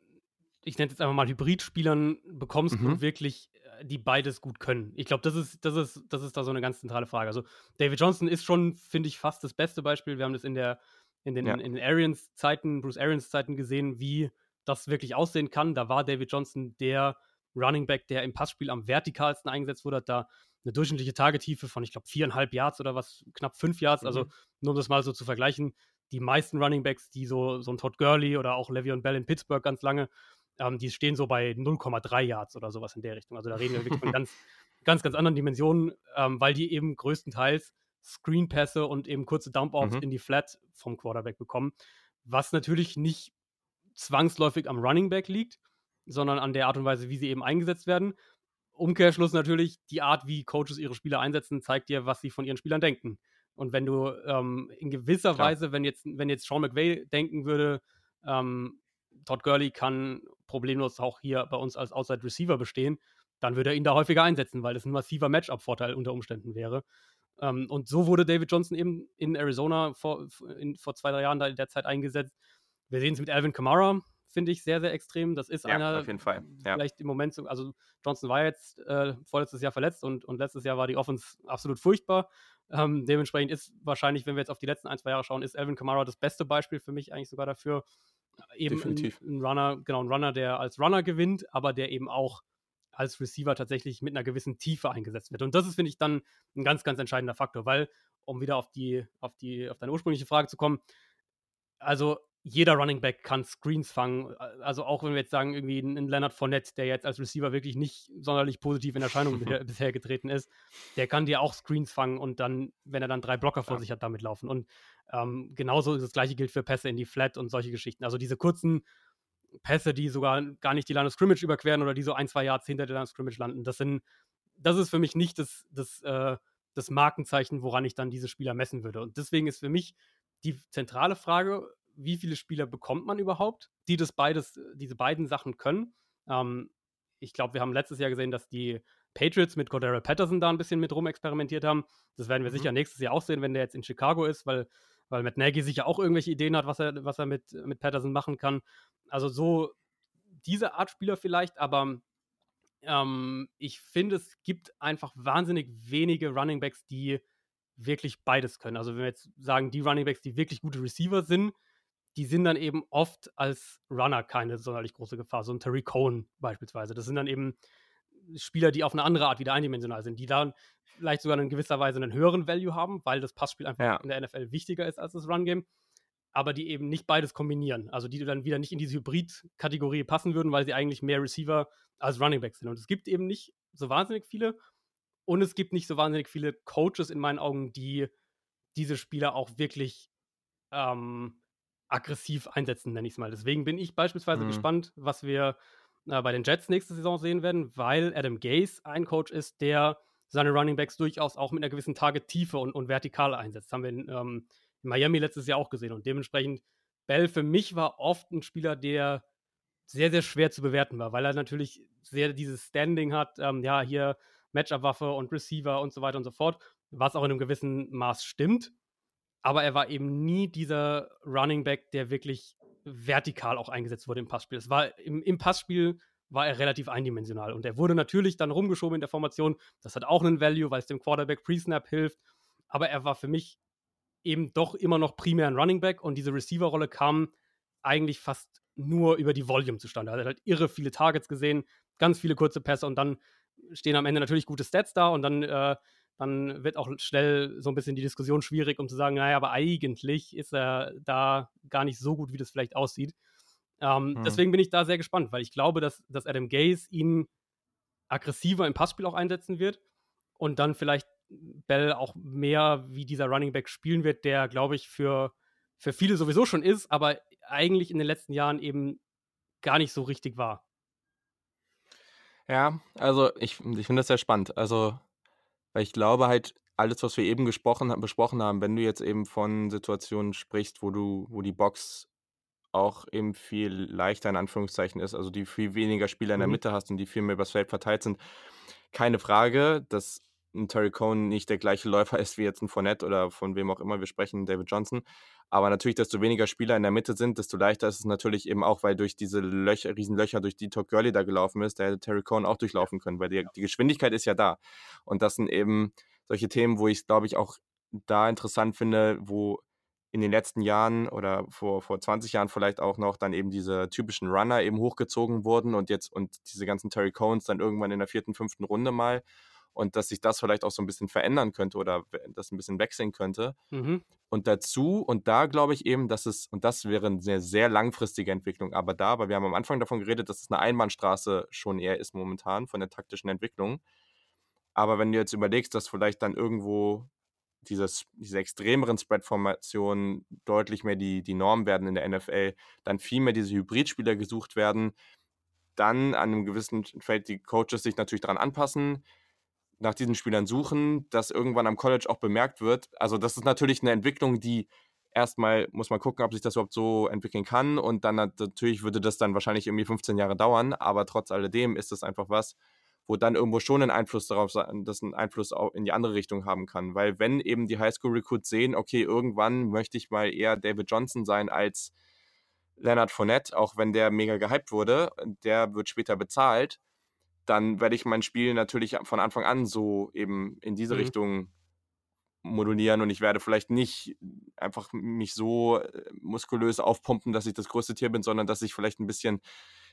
ich nenne es jetzt einfach mal Hybridspielern, bekommst mhm. du wirklich die beides gut können. Ich glaube, das ist, das, ist, das ist da so eine ganz zentrale Frage. Also David Johnson ist schon, finde ich, fast das beste Beispiel. Wir haben das in der in den, ja. in den Arians-Zeiten, Bruce Arians-Zeiten gesehen, wie das wirklich aussehen kann. Da war David Johnson der Running Back, der im Passspiel am vertikalsten eingesetzt wurde, hat da eine durchschnittliche Tagetiefe von, ich glaube, viereinhalb Yards oder was, knapp fünf Yards. Also, mhm. Also nur um das mal so zu vergleichen, die meisten Running Backs, die so, so ein Todd Gurley oder auch Le'Veon Bell in Pittsburgh ganz lange ähm, die stehen so bei 0,3 Yards oder sowas in der Richtung. Also da reden wir wirklich von ganz, ganz, ganz anderen Dimensionen, ähm, weil die eben größtenteils Screenpässe und eben kurze Dump-Offs mhm. in die Flat vom Quarterback bekommen. Was natürlich nicht zwangsläufig am Running Back liegt, sondern an der Art und Weise, wie sie eben eingesetzt werden. Umkehrschluss natürlich, die Art, wie Coaches ihre Spieler einsetzen, zeigt dir, was sie von ihren Spielern denken. Und wenn du ähm, in gewisser Klar. Weise, wenn jetzt, wenn jetzt Sean McVay denken würde, ähm, Todd Gurley kann problemlos auch hier bei uns als Outside Receiver bestehen, dann würde er ihn da häufiger einsetzen, weil das ein massiver Matchup-Vorteil unter Umständen wäre. Ähm, und so wurde David Johnson eben in Arizona vor, in, vor zwei, drei Jahren da in der Zeit eingesetzt. Wir sehen es mit Alvin Kamara, finde ich sehr, sehr extrem. Das ist ja, einer,
auf jeden Fall. Ja.
vielleicht im Moment, so, also Johnson war jetzt äh, vorletztes Jahr verletzt und, und letztes Jahr war die Offense absolut furchtbar. Ähm, dementsprechend ist wahrscheinlich, wenn wir jetzt auf die letzten ein, zwei Jahre schauen, ist Alvin Kamara das beste Beispiel für mich eigentlich sogar dafür, eben. Ein, ein, Runner, genau, ein Runner, der als Runner gewinnt, aber der eben auch als Receiver tatsächlich mit einer gewissen Tiefe eingesetzt wird. Und das ist, finde ich, dann ein ganz, ganz entscheidender Faktor, weil, um wieder auf die, auf die, auf deine ursprüngliche Frage zu kommen, also jeder Running Back kann Screens fangen. Also auch wenn wir jetzt sagen, irgendwie ein Leonard Fournette, der jetzt als Receiver wirklich nicht sonderlich positiv in Erscheinung bisher getreten ist, der kann dir auch Screens fangen und dann, wenn er dann drei Blocker vor ja. sich hat, damit laufen. Und ähm, genauso ist das gleiche gilt für Pässe in die Flat und solche Geschichten. Also diese kurzen Pässe, die sogar gar nicht die Line of Scrimmage überqueren oder die so ein, zwei Yards hinter der Line of Scrimmage landen, das sind, das ist für mich nicht das, das, äh, das Markenzeichen, woran ich dann diese Spieler messen würde. Und deswegen ist für mich die zentrale Frage, wie viele Spieler bekommt man überhaupt, die das beides, diese beiden Sachen können. Ähm, ich glaube, wir haben letztes Jahr gesehen, dass die Patriots mit Cordero Patterson da ein bisschen mit rumexperimentiert haben. Das werden wir mhm. sicher nächstes Jahr auch sehen, wenn der jetzt in Chicago ist, weil, weil Matt Nagy sicher auch irgendwelche Ideen hat, was er, was er mit, mit Patterson machen kann. Also so diese Art Spieler vielleicht, aber ähm, ich finde, es gibt einfach wahnsinnig wenige Running Backs, die wirklich beides können. Also wenn wir jetzt sagen, die Running Backs, die wirklich gute Receiver sind, die sind dann eben oft als Runner keine sonderlich große Gefahr. So ein Terry Cohen beispielsweise. Das sind dann eben Spieler, die auf eine andere Art wieder eindimensional sind, die dann vielleicht sogar in gewisser Weise einen höheren Value haben, weil das Passspiel einfach ja. in der NFL wichtiger ist als das Run-Game. aber die eben nicht beides kombinieren. Also die dann wieder nicht in diese Hybrid-Kategorie passen würden, weil sie eigentlich mehr Receiver als Running Back sind. Und es gibt eben nicht so wahnsinnig viele. Und es gibt nicht so wahnsinnig viele Coaches in meinen Augen, die diese Spieler auch wirklich ähm, aggressiv einsetzen, nenne ich es mal. Deswegen bin ich beispielsweise mhm. gespannt, was wir äh, bei den Jets nächste Saison sehen werden, weil Adam Gase ein Coach ist, der seine Running Backs durchaus auch mit einer gewissen Target-Tiefe und, und Vertikale einsetzt. Das haben wir in, ähm, in Miami letztes Jahr auch gesehen. Und dementsprechend, Bell für mich war oft ein Spieler, der sehr, sehr schwer zu bewerten war, weil er natürlich sehr dieses Standing hat, ähm, ja, hier Matchup-Waffe und Receiver und so weiter und so fort, was auch in einem gewissen Maß stimmt. Aber er war eben nie dieser Running Back, der wirklich vertikal auch eingesetzt wurde im Passspiel. Es war im, im Passspiel war er relativ eindimensional und er wurde natürlich dann rumgeschoben in der Formation. Das hat auch einen Value, weil es dem Quarterback Pre-Snap hilft. Aber er war für mich eben doch immer noch primär ein Running Back und diese Receiver-Rolle kam eigentlich fast nur über die Volume zustande. Er hat halt irre viele Targets gesehen, ganz viele kurze Pässe und dann stehen am Ende natürlich gute Stats da und dann, äh, dann wird auch schnell so ein bisschen die Diskussion schwierig, um zu sagen, naja, aber eigentlich ist er da gar nicht so gut, wie das vielleicht aussieht. Ähm, mhm. Deswegen bin ich da sehr gespannt, weil ich glaube, dass, dass Adam Gaze ihn aggressiver im Passspiel auch einsetzen wird und dann vielleicht Bell auch mehr wie dieser Running Back spielen wird, der, glaube ich, für, für viele sowieso schon ist, aber eigentlich in den letzten Jahren eben gar nicht so richtig war.
Ja, also ich, ich finde das sehr spannend. Also, weil ich glaube halt, alles, was wir eben gesprochen, besprochen haben, wenn du jetzt eben von Situationen sprichst, wo du, wo die Box auch eben viel leichter in Anführungszeichen ist, also die viel weniger Spieler in der mhm. Mitte hast und die viel mehr übers Feld verteilt sind, keine Frage, dass ein Terry Cohn nicht der gleiche Läufer ist wie jetzt ein Fournette oder von wem auch immer wir sprechen, David Johnson. Aber natürlich, desto weniger Spieler in der Mitte sind, desto leichter ist es natürlich eben auch, weil durch diese Löcher, Riesenlöcher, durch die Todd Gurley da gelaufen ist, der hätte Terry Cohn auch durchlaufen können, weil die, die Geschwindigkeit ist ja da. Und das sind eben solche Themen, wo ich es, glaube ich, auch da interessant finde, wo in den letzten Jahren oder vor, vor 20 Jahren vielleicht auch noch dann eben diese typischen Runner eben hochgezogen wurden und jetzt und diese ganzen Terry Cones dann irgendwann in der vierten, fünften Runde mal und dass sich das vielleicht auch so ein bisschen verändern könnte oder das ein bisschen wechseln könnte. Mhm. Und dazu, und da glaube ich eben, dass es, und das wäre eine sehr, sehr langfristige Entwicklung, aber da, weil wir haben am Anfang davon geredet, dass es eine Einbahnstraße schon eher ist momentan von der taktischen Entwicklung. Aber wenn du jetzt überlegst, dass vielleicht dann irgendwo dieses, diese extremeren Spread-Formationen deutlich mehr die, die Norm werden in der NFL, dann viel mehr diese Hybridspieler gesucht werden, dann an einem gewissen Feld die Coaches sich natürlich daran anpassen, nach diesen Spielern suchen, das irgendwann am College auch bemerkt wird. Also das ist natürlich eine Entwicklung, die erstmal muss man gucken, ob sich das überhaupt so entwickeln kann. Und dann natürlich würde das dann wahrscheinlich irgendwie 15 Jahre dauern, aber trotz alledem ist das einfach was, wo dann irgendwo schon ein Einfluss darauf sein, dass ein Einfluss auch in die andere Richtung haben kann, weil wenn eben die Highschool-Recruits sehen, okay, irgendwann möchte ich mal eher David Johnson sein als Leonard Fournette, auch wenn der mega gehypt wurde, der wird später bezahlt, dann werde ich mein Spiel natürlich von Anfang an so eben in diese mhm. Richtung modulieren und ich werde vielleicht nicht einfach mich so äh, muskulös aufpumpen, dass ich das größte Tier bin, sondern dass ich vielleicht ein bisschen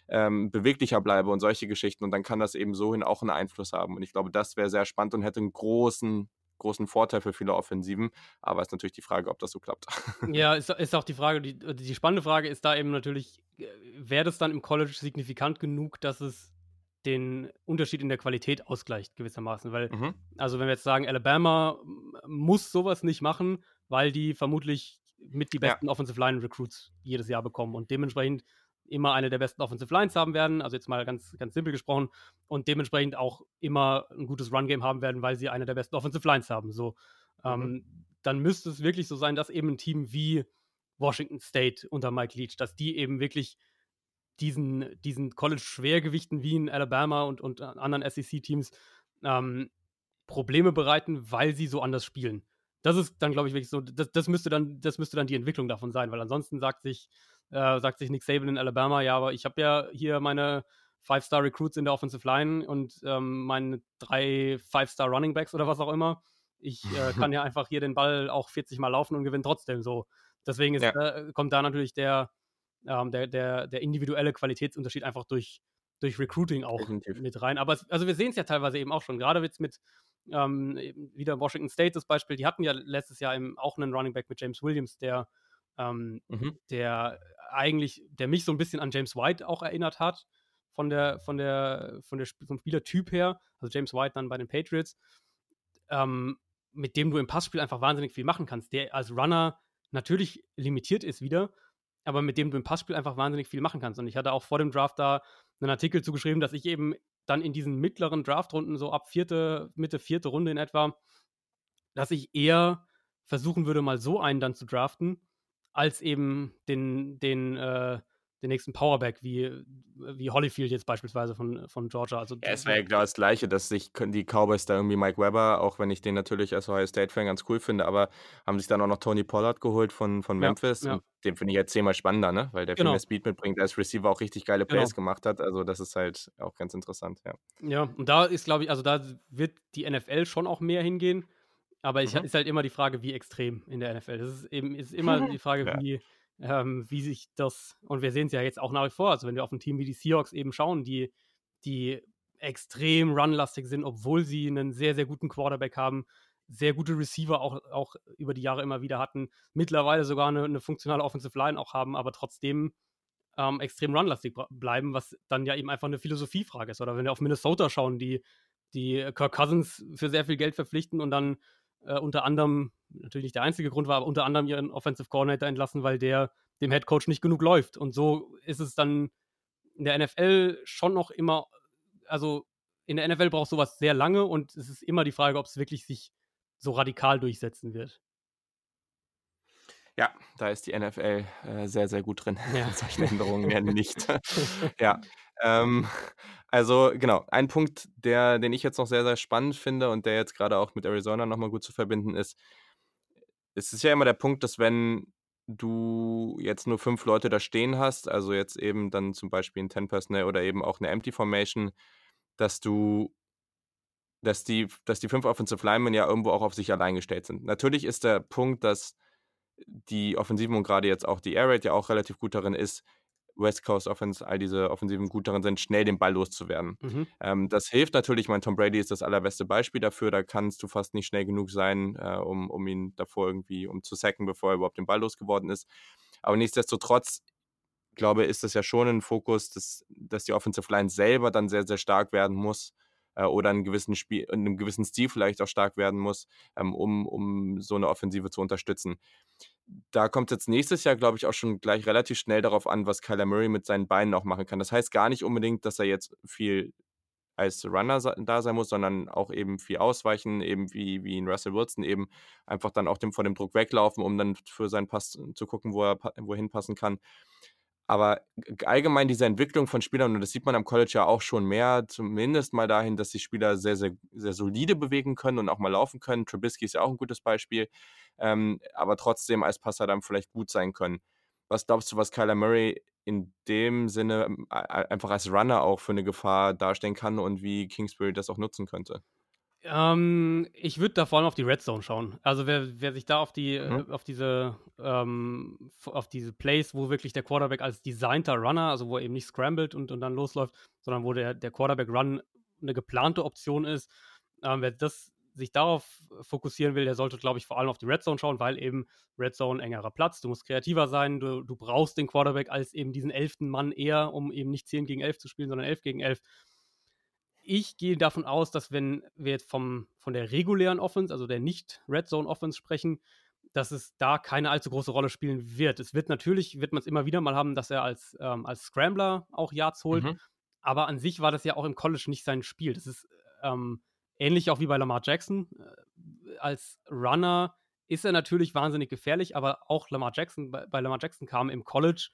ähm, beweglicher bleibe und solche Geschichten und dann kann das eben so hin auch einen Einfluss haben und ich glaube, das wäre sehr spannend und hätte einen großen großen Vorteil für viele Offensiven, aber ist natürlich die Frage, ob das so klappt.
Ja, ist, ist auch die Frage, die, die spannende Frage ist da eben natürlich, äh, wäre das dann im College signifikant genug, dass es den Unterschied in der Qualität ausgleicht, gewissermaßen. Weil, mhm. also wenn wir jetzt sagen, Alabama muss sowas nicht machen, weil die vermutlich mit die besten ja. Offensive Line Recruits jedes Jahr bekommen und dementsprechend immer eine der besten Offensive Lines haben werden, also jetzt mal ganz, ganz simpel gesprochen, und dementsprechend auch immer ein gutes Run-Game haben werden, weil sie eine der besten Offensive Lines haben. So, mhm. ähm, dann müsste es wirklich so sein, dass eben ein Team wie Washington State unter Mike Leach, dass die eben wirklich diesen, diesen College-Schwergewichten wie in Alabama und, und anderen SEC-Teams ähm, Probleme bereiten, weil sie so anders spielen. Das ist dann, glaube ich, wirklich so, das, das, müsste dann, das müsste dann die Entwicklung davon sein, weil ansonsten sagt sich, äh, sagt sich Nick Saban in Alabama, ja, aber ich habe ja hier meine Five-Star-Recruits in der Offensive Line und ähm, meine drei Five-Star Running Backs oder was auch immer. Ich äh, kann ja einfach hier den Ball auch 40 Mal laufen und gewinne trotzdem so. Deswegen ist, ja. äh, kommt da natürlich der, ähm, der, der, der individuelle Qualitätsunterschied einfach durch, durch Recruiting auch Definitiv. mit rein. Aber es, also wir sehen es ja teilweise eben auch schon, gerade jetzt mit ähm, wieder Washington State das Beispiel, die hatten ja letztes Jahr eben auch einen Running Back mit James Williams, der ähm, mhm. der eigentlich, der mich so ein bisschen an James White auch erinnert hat, von der, von der, von der vom Spielertyp her, also James White dann bei den Patriots, ähm, mit dem du im Passspiel einfach wahnsinnig viel machen kannst, der als Runner natürlich limitiert ist wieder, aber mit dem du im Passspiel einfach wahnsinnig viel machen kannst. Und ich hatte auch vor dem Draft da einen Artikel zugeschrieben, dass ich eben dann in diesen mittleren Draftrunden, so ab vierte, Mitte vierte Runde in etwa, dass ich eher versuchen würde, mal so einen dann zu draften, als eben den, den, äh, den nächsten Powerback, wie, wie Holyfield jetzt beispielsweise von, von Georgia. Also,
ja, es wäre ja genau das Gleiche, dass sich die Cowboys da irgendwie Mike Weber, auch wenn ich den natürlich als Ohio State-Fan ganz cool finde, aber haben sich dann auch noch Tony Pollard geholt von, von Memphis. Ja, ja. Den finde ich jetzt zehnmal spannender, ne? weil der genau. viel mehr Speed mitbringt, als Receiver auch richtig geile Plays genau. gemacht hat. Also das ist halt auch ganz interessant, ja.
Ja, und da ist, glaube ich, also da wird die NFL schon auch mehr hingehen. Aber es mhm. ist halt immer die Frage, wie extrem in der NFL. Das ist eben ist immer die Frage, wie, ähm, wie sich das, und wir sehen es ja jetzt auch nach wie vor, also wenn wir auf ein Team wie die Seahawks eben schauen, die, die extrem runlastig sind, obwohl sie einen sehr, sehr guten Quarterback haben, sehr gute Receiver auch, auch über die Jahre immer wieder hatten, mittlerweile sogar eine, eine funktionale Offensive Line auch haben, aber trotzdem ähm, extrem runlastig bleiben, was dann ja eben einfach eine Philosophiefrage ist. Oder wenn wir auf Minnesota schauen, die, die Kirk Cousins für sehr viel Geld verpflichten und dann äh, unter anderem, natürlich nicht der einzige Grund war, aber unter anderem ihren Offensive Coordinator entlassen, weil der dem Head Coach nicht genug läuft. Und so ist es dann in der NFL schon noch immer, also in der NFL braucht sowas sehr lange und es ist immer die Frage, ob es wirklich sich so radikal durchsetzen wird.
Ja, da ist die NFL äh, sehr, sehr gut drin. Ja. Solche Änderungen werden nicht. ja. Ähm, also genau, ein Punkt, der, den ich jetzt noch sehr, sehr spannend finde und der jetzt gerade auch mit Arizona nochmal gut zu verbinden ist, es ist ja immer der Punkt, dass wenn du jetzt nur fünf Leute da stehen hast, also jetzt eben dann zum Beispiel ein Ten Personnel oder eben auch eine Empty Formation, dass du dass die, dass die fünf Offensive Linemen ja irgendwo auch auf sich allein gestellt sind. Natürlich ist der Punkt, dass die Offensiven und gerade jetzt auch die Air Raid ja auch relativ gut darin ist, West Coast Offense, all diese Offensiven gut darin sind, schnell den Ball loszuwerden. Mhm. Ähm, das hilft natürlich. Mein Tom Brady ist das allerbeste Beispiel dafür. Da kannst du fast nicht schnell genug sein, äh, um, um ihn davor irgendwie um zu sacken, bevor er überhaupt den Ball losgeworden ist. Aber nichtsdestotrotz, glaube ich, ist das ja schon ein Fokus, dass, dass die Offensive Line selber dann sehr, sehr stark werden muss äh, oder in, gewissen Spiel, in einem gewissen Stil vielleicht auch stark werden muss, ähm, um, um so eine Offensive zu unterstützen. Da kommt jetzt nächstes Jahr, glaube ich, auch schon gleich relativ schnell darauf an, was Kyler Murray mit seinen Beinen auch machen kann. Das heißt gar nicht unbedingt, dass er jetzt viel als Runner da sein muss, sondern auch eben viel ausweichen, eben wie, wie in Russell Wilson, eben einfach dann auch dem, vor dem Druck weglaufen, um dann für seinen Pass zu gucken, wo er wohin passen kann. Aber allgemein diese Entwicklung von Spielern, und das sieht man am College ja auch schon mehr, zumindest mal dahin, dass die Spieler sehr, sehr, sehr solide bewegen können und auch mal laufen können. Trubisky ist ja auch ein gutes Beispiel, ähm, aber trotzdem als Passer dann vielleicht gut sein können. Was glaubst du, was Kyler Murray in dem Sinne ähm, einfach als Runner auch für eine Gefahr darstellen kann und wie Kingsbury das auch nutzen könnte?
Ähm, ich würde da vor allem auf die Red Zone schauen. Also wer, wer sich da auf die, mhm. äh, auf diese, ähm, auf diese Plays, wo wirklich der Quarterback als designter Runner, also wo er eben nicht scrambled und, und dann losläuft, sondern wo der, der Quarterback-Run eine geplante Option ist, ähm, wer das sich darauf fokussieren will, der sollte, glaube ich, vor allem auf die Red Zone schauen, weil eben Red Zone engerer Platz, du musst kreativer sein, du, du brauchst den Quarterback als eben diesen elften Mann eher, um eben nicht 10 gegen 11 zu spielen, sondern 11 gegen 11 ich gehe davon aus, dass wenn wir jetzt vom, von der regulären Offense, also der nicht Red Zone Offense sprechen, dass es da keine allzu große Rolle spielen wird. Es wird natürlich, wird man es immer wieder mal haben, dass er als, ähm, als Scrambler auch Yards holt, mhm. aber an sich war das ja auch im College nicht sein Spiel. Das ist ähm, ähnlich auch wie bei Lamar Jackson. Äh, als Runner ist er natürlich wahnsinnig gefährlich, aber auch Lamar Jackson, bei, bei Lamar Jackson kamen im College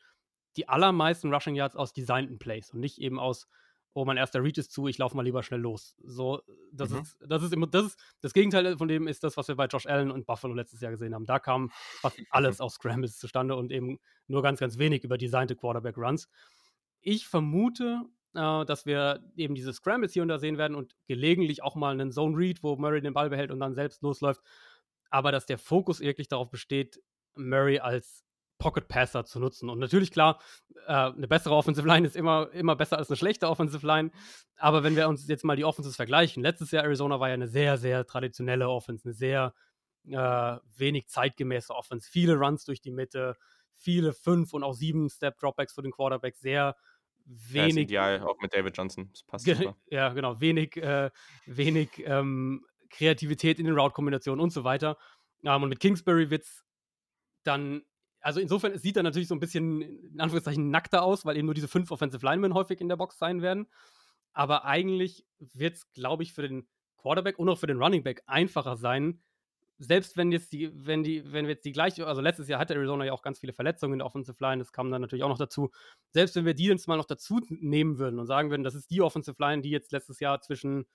die allermeisten Rushing Yards aus designten Plays und nicht eben aus oh, mein erster Read ist zu, ich laufe mal lieber schnell los. So, das mhm. ist, das ist immer, das ist, das Gegenteil von dem ist das, was wir bei Josh Allen und Buffalo letztes Jahr gesehen haben. Da kam fast alles aus Scrambles zustande und eben nur ganz, ganz wenig über designte Quarterback-Runs. Ich vermute, äh, dass wir eben diese Scrambles hier und da sehen werden und gelegentlich auch mal einen Zone Read, wo Murray den Ball behält und dann selbst losläuft. Aber dass der Fokus wirklich darauf besteht, Murray als Pocket Passer zu nutzen. Und natürlich, klar, äh, eine bessere Offensive Line ist immer, immer besser als eine schlechte Offensive Line. Aber wenn wir uns jetzt mal die Offenses vergleichen, letztes Jahr Arizona war ja eine sehr, sehr traditionelle Offense, eine sehr äh, wenig zeitgemäße Offense. Viele Runs durch die Mitte, viele fünf und auch sieben Step Dropbacks für den Quarterback, sehr wenig. Ja,
ideal, auch mit David Johnson. Das passt
ge super. Ja, genau. Wenig, äh, wenig ähm, Kreativität in den Route-Kombinationen und so weiter. Ähm, und mit Kingsbury wird es dann, also insofern, sieht dann natürlich so ein bisschen in Anführungszeichen nackter aus, weil eben nur diese fünf Offensive Linemen häufig in der Box sein werden. Aber eigentlich wird es, glaube ich, für den Quarterback und auch für den Running Back einfacher sein, selbst wenn jetzt die, wenn die, wenn wir jetzt die gleiche, also letztes Jahr hatte Arizona ja auch ganz viele Verletzungen in der Offensive Line, das kam dann natürlich auch noch dazu. Selbst wenn wir die jetzt mal noch dazu nehmen würden und sagen würden, das ist die Offensive Line, die jetzt letztes Jahr zwischen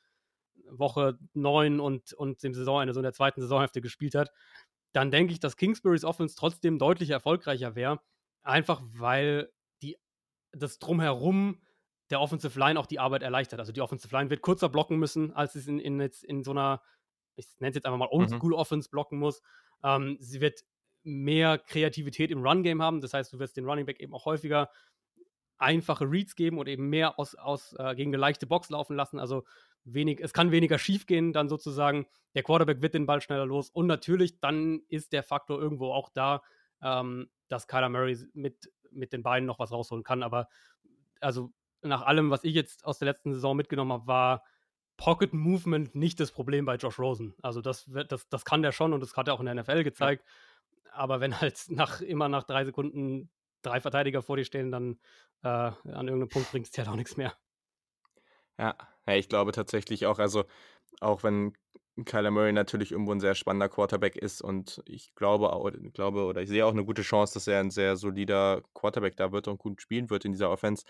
Woche 9 und, und dem Saisonende, so in der zweiten Saisonhälfte gespielt hat, dann denke ich, dass Kingsburys Offense trotzdem deutlich erfolgreicher wäre. Einfach weil die, das Drumherum der Offensive Line auch die Arbeit erleichtert. Also die Offensive Line wird kurzer blocken müssen, als es in, in, jetzt in so einer ich nenne es jetzt einfach mal mhm. Oldschool-Offense blocken muss. Ähm, sie wird mehr Kreativität im Run-Game haben. Das heißt, du wirst den Running Back eben auch häufiger einfache Reads geben und eben mehr aus, aus äh, gegen eine leichte Box laufen lassen. Also wenig, es kann weniger schief gehen, dann sozusagen. Der Quarterback wird den Ball schneller los. Und natürlich, dann ist der Faktor irgendwo auch da, ähm, dass Kyler Murray mit, mit den Beinen noch was rausholen kann. Aber also nach allem, was ich jetzt aus der letzten Saison mitgenommen habe, war Pocket Movement nicht das Problem bei Josh Rosen. Also das, das, das kann der schon und das hat er auch in der NFL gezeigt. Ja. Aber wenn halt nach, immer nach drei Sekunden drei Verteidiger vor dir stehen, dann äh, an irgendeinem Punkt bringt es dir halt auch nichts mehr.
Ja. ja, ich glaube tatsächlich auch, also auch wenn Kyler Murray natürlich irgendwo ein sehr spannender Quarterback ist und ich glaube, glaube oder ich sehe auch eine gute Chance, dass er ein sehr solider Quarterback da wird und gut spielen wird in dieser Offense.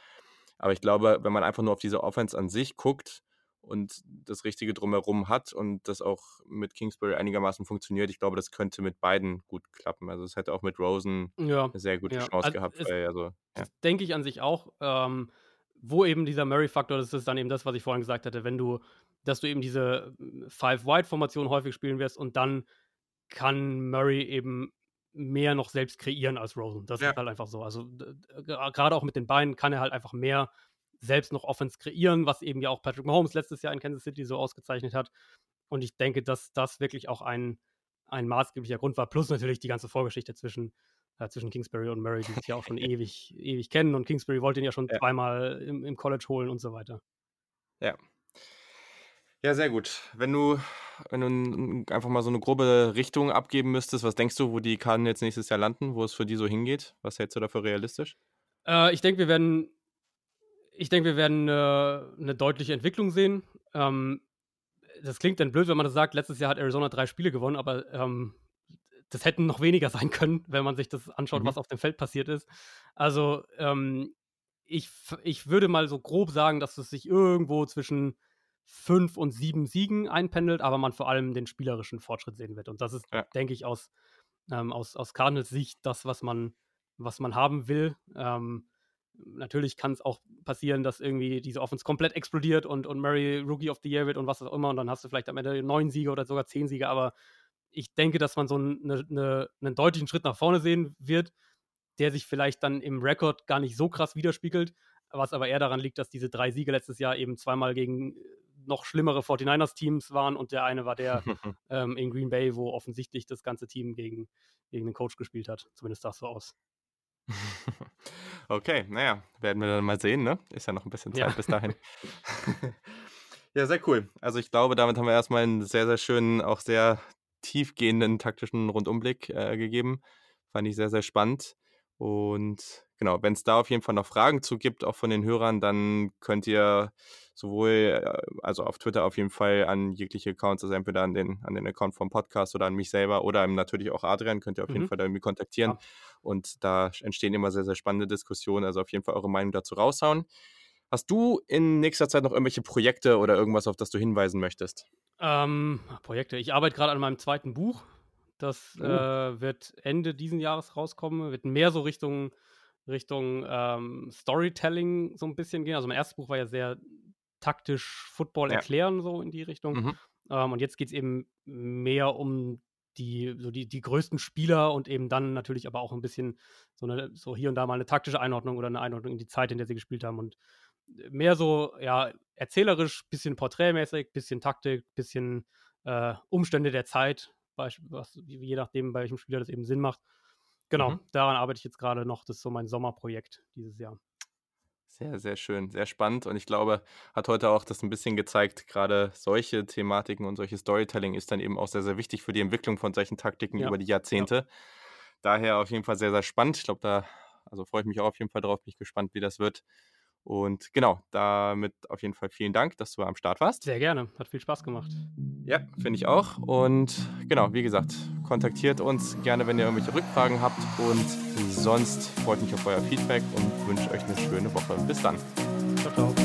Aber ich glaube, wenn man einfach nur auf diese Offense an sich guckt, und das Richtige drumherum hat und das auch mit Kingsbury einigermaßen funktioniert. Ich glaube, das könnte mit beiden gut klappen. Also es hätte auch mit Rosen ja, eine sehr gute ja. Chance also gehabt. Weil, also,
ja. Denke ich an sich auch. Ähm, wo eben dieser Murray-Faktor, das ist dann eben das, was ich vorhin gesagt hatte, wenn du, dass du eben diese Five-Wide-Formation häufig spielen wirst und dann kann Murray eben mehr noch selbst kreieren als Rosen. Das ja. ist halt einfach so. Also gerade auch mit den Beinen kann er halt einfach mehr selbst noch Offense kreieren, was eben ja auch Patrick Mahomes letztes Jahr in Kansas City so ausgezeichnet hat. Und ich denke, dass das wirklich auch ein, ein maßgeblicher Grund war. Plus natürlich die ganze Vorgeschichte zwischen, äh, zwischen Kingsbury und Murray, die sich ja auch schon ewig, ewig kennen. Und Kingsbury wollte ihn ja schon ja. zweimal im, im College holen und so weiter.
Ja. Ja, sehr gut. Wenn du, wenn du einfach mal so eine grobe Richtung abgeben müsstest, was denkst du, wo die Karten jetzt nächstes Jahr landen, wo es für die so hingeht? Was hältst du dafür realistisch?
Äh, ich denke, wir werden ich denke, wir werden äh, eine deutliche Entwicklung sehen. Ähm, das klingt dann blöd, wenn man das sagt. Letztes Jahr hat Arizona drei Spiele gewonnen, aber ähm, das hätten noch weniger sein können, wenn man sich das anschaut, mhm. was auf dem Feld passiert ist. Also, ähm, ich, ich würde mal so grob sagen, dass es sich irgendwo zwischen fünf und sieben Siegen einpendelt, aber man vor allem den spielerischen Fortschritt sehen wird. Und das ist, ja. denke ich, aus, ähm, aus, aus Cardinals Sicht das, was man, was man haben will. Ähm, natürlich kann es auch passieren, dass irgendwie diese Offense komplett explodiert und, und Murray Rookie of the Year wird und was auch immer und dann hast du vielleicht am Ende neun Siege oder sogar zehn Siege, aber ich denke, dass man so eine, eine, einen deutlichen Schritt nach vorne sehen wird, der sich vielleicht dann im Rekord gar nicht so krass widerspiegelt, was aber eher daran liegt, dass diese drei Siege letztes Jahr eben zweimal gegen noch schlimmere 49ers-Teams waren und der eine war der ähm, in Green Bay, wo offensichtlich das ganze Team gegen, gegen den Coach gespielt hat. Zumindest sah es so aus.
Okay, naja, werden wir dann mal sehen, ne? Ist ja noch ein bisschen Zeit ja. bis dahin. ja, sehr cool. Also ich glaube, damit haben wir erstmal einen sehr, sehr schönen, auch sehr tiefgehenden taktischen Rundumblick äh, gegeben. Fand ich sehr, sehr spannend. Und genau, wenn es da auf jeden Fall noch Fragen zu gibt, auch von den Hörern, dann könnt ihr sowohl, äh, also auf Twitter auf jeden Fall an jegliche Accounts, also entweder an den, an den Account vom Podcast oder an mich selber oder natürlich auch Adrian, könnt ihr auf mhm. jeden Fall da irgendwie kontaktieren. Ja. Und da entstehen immer sehr, sehr spannende Diskussionen, also auf jeden Fall eure Meinung dazu raushauen. Hast du in nächster Zeit noch irgendwelche Projekte oder irgendwas, auf das du hinweisen möchtest?
Ähm, Projekte. Ich arbeite gerade an meinem zweiten Buch. Das oh. äh, wird Ende diesen Jahres rauskommen. Wird mehr so Richtung, Richtung ähm, Storytelling so ein bisschen gehen. Also mein erstes Buch war ja sehr taktisch Football ja. erklären, so in die Richtung. Mhm. Ähm, und jetzt geht es eben mehr um die, so die, die größten Spieler und eben dann natürlich aber auch ein bisschen so, eine, so hier und da mal eine taktische Einordnung oder eine Einordnung in die Zeit, in der sie gespielt haben. Und mehr so, ja, erzählerisch, bisschen porträtmäßig, bisschen Taktik, bisschen äh, Umstände der Zeit, was, je nachdem, bei welchem Spieler das eben Sinn macht. Genau,
Mhm.
daran arbeite ich jetzt gerade noch. Das ist so mein Sommerprojekt dieses Jahr.
Sehr, sehr schön, sehr spannend und ich glaube, hat heute auch das ein bisschen gezeigt, gerade solche Thematiken und solches Storytelling ist dann eben auch sehr, sehr wichtig für die Entwicklung von solchen Taktiken
Ja,
über die
ja.
Jahrzehnte. Daher auf jeden Fall sehr, sehr spannend. Ich glaube, da also freue ich mich auch auf jeden Fall drauf, bin ich gespannt, wie das wird. Und genau, damit auf jeden Fall vielen Dank, dass du am Start warst.
Sehr gerne, hat viel Spaß gemacht.
Ja, finde ich auch. Und genau, wie gesagt, kontaktiert uns gerne, wenn ihr irgendwelche Rückfragen habt. Und sonst freue ich mich auf euer Feedback und wünsche euch eine schöne Woche. Bis dann.
Ciao, ciao.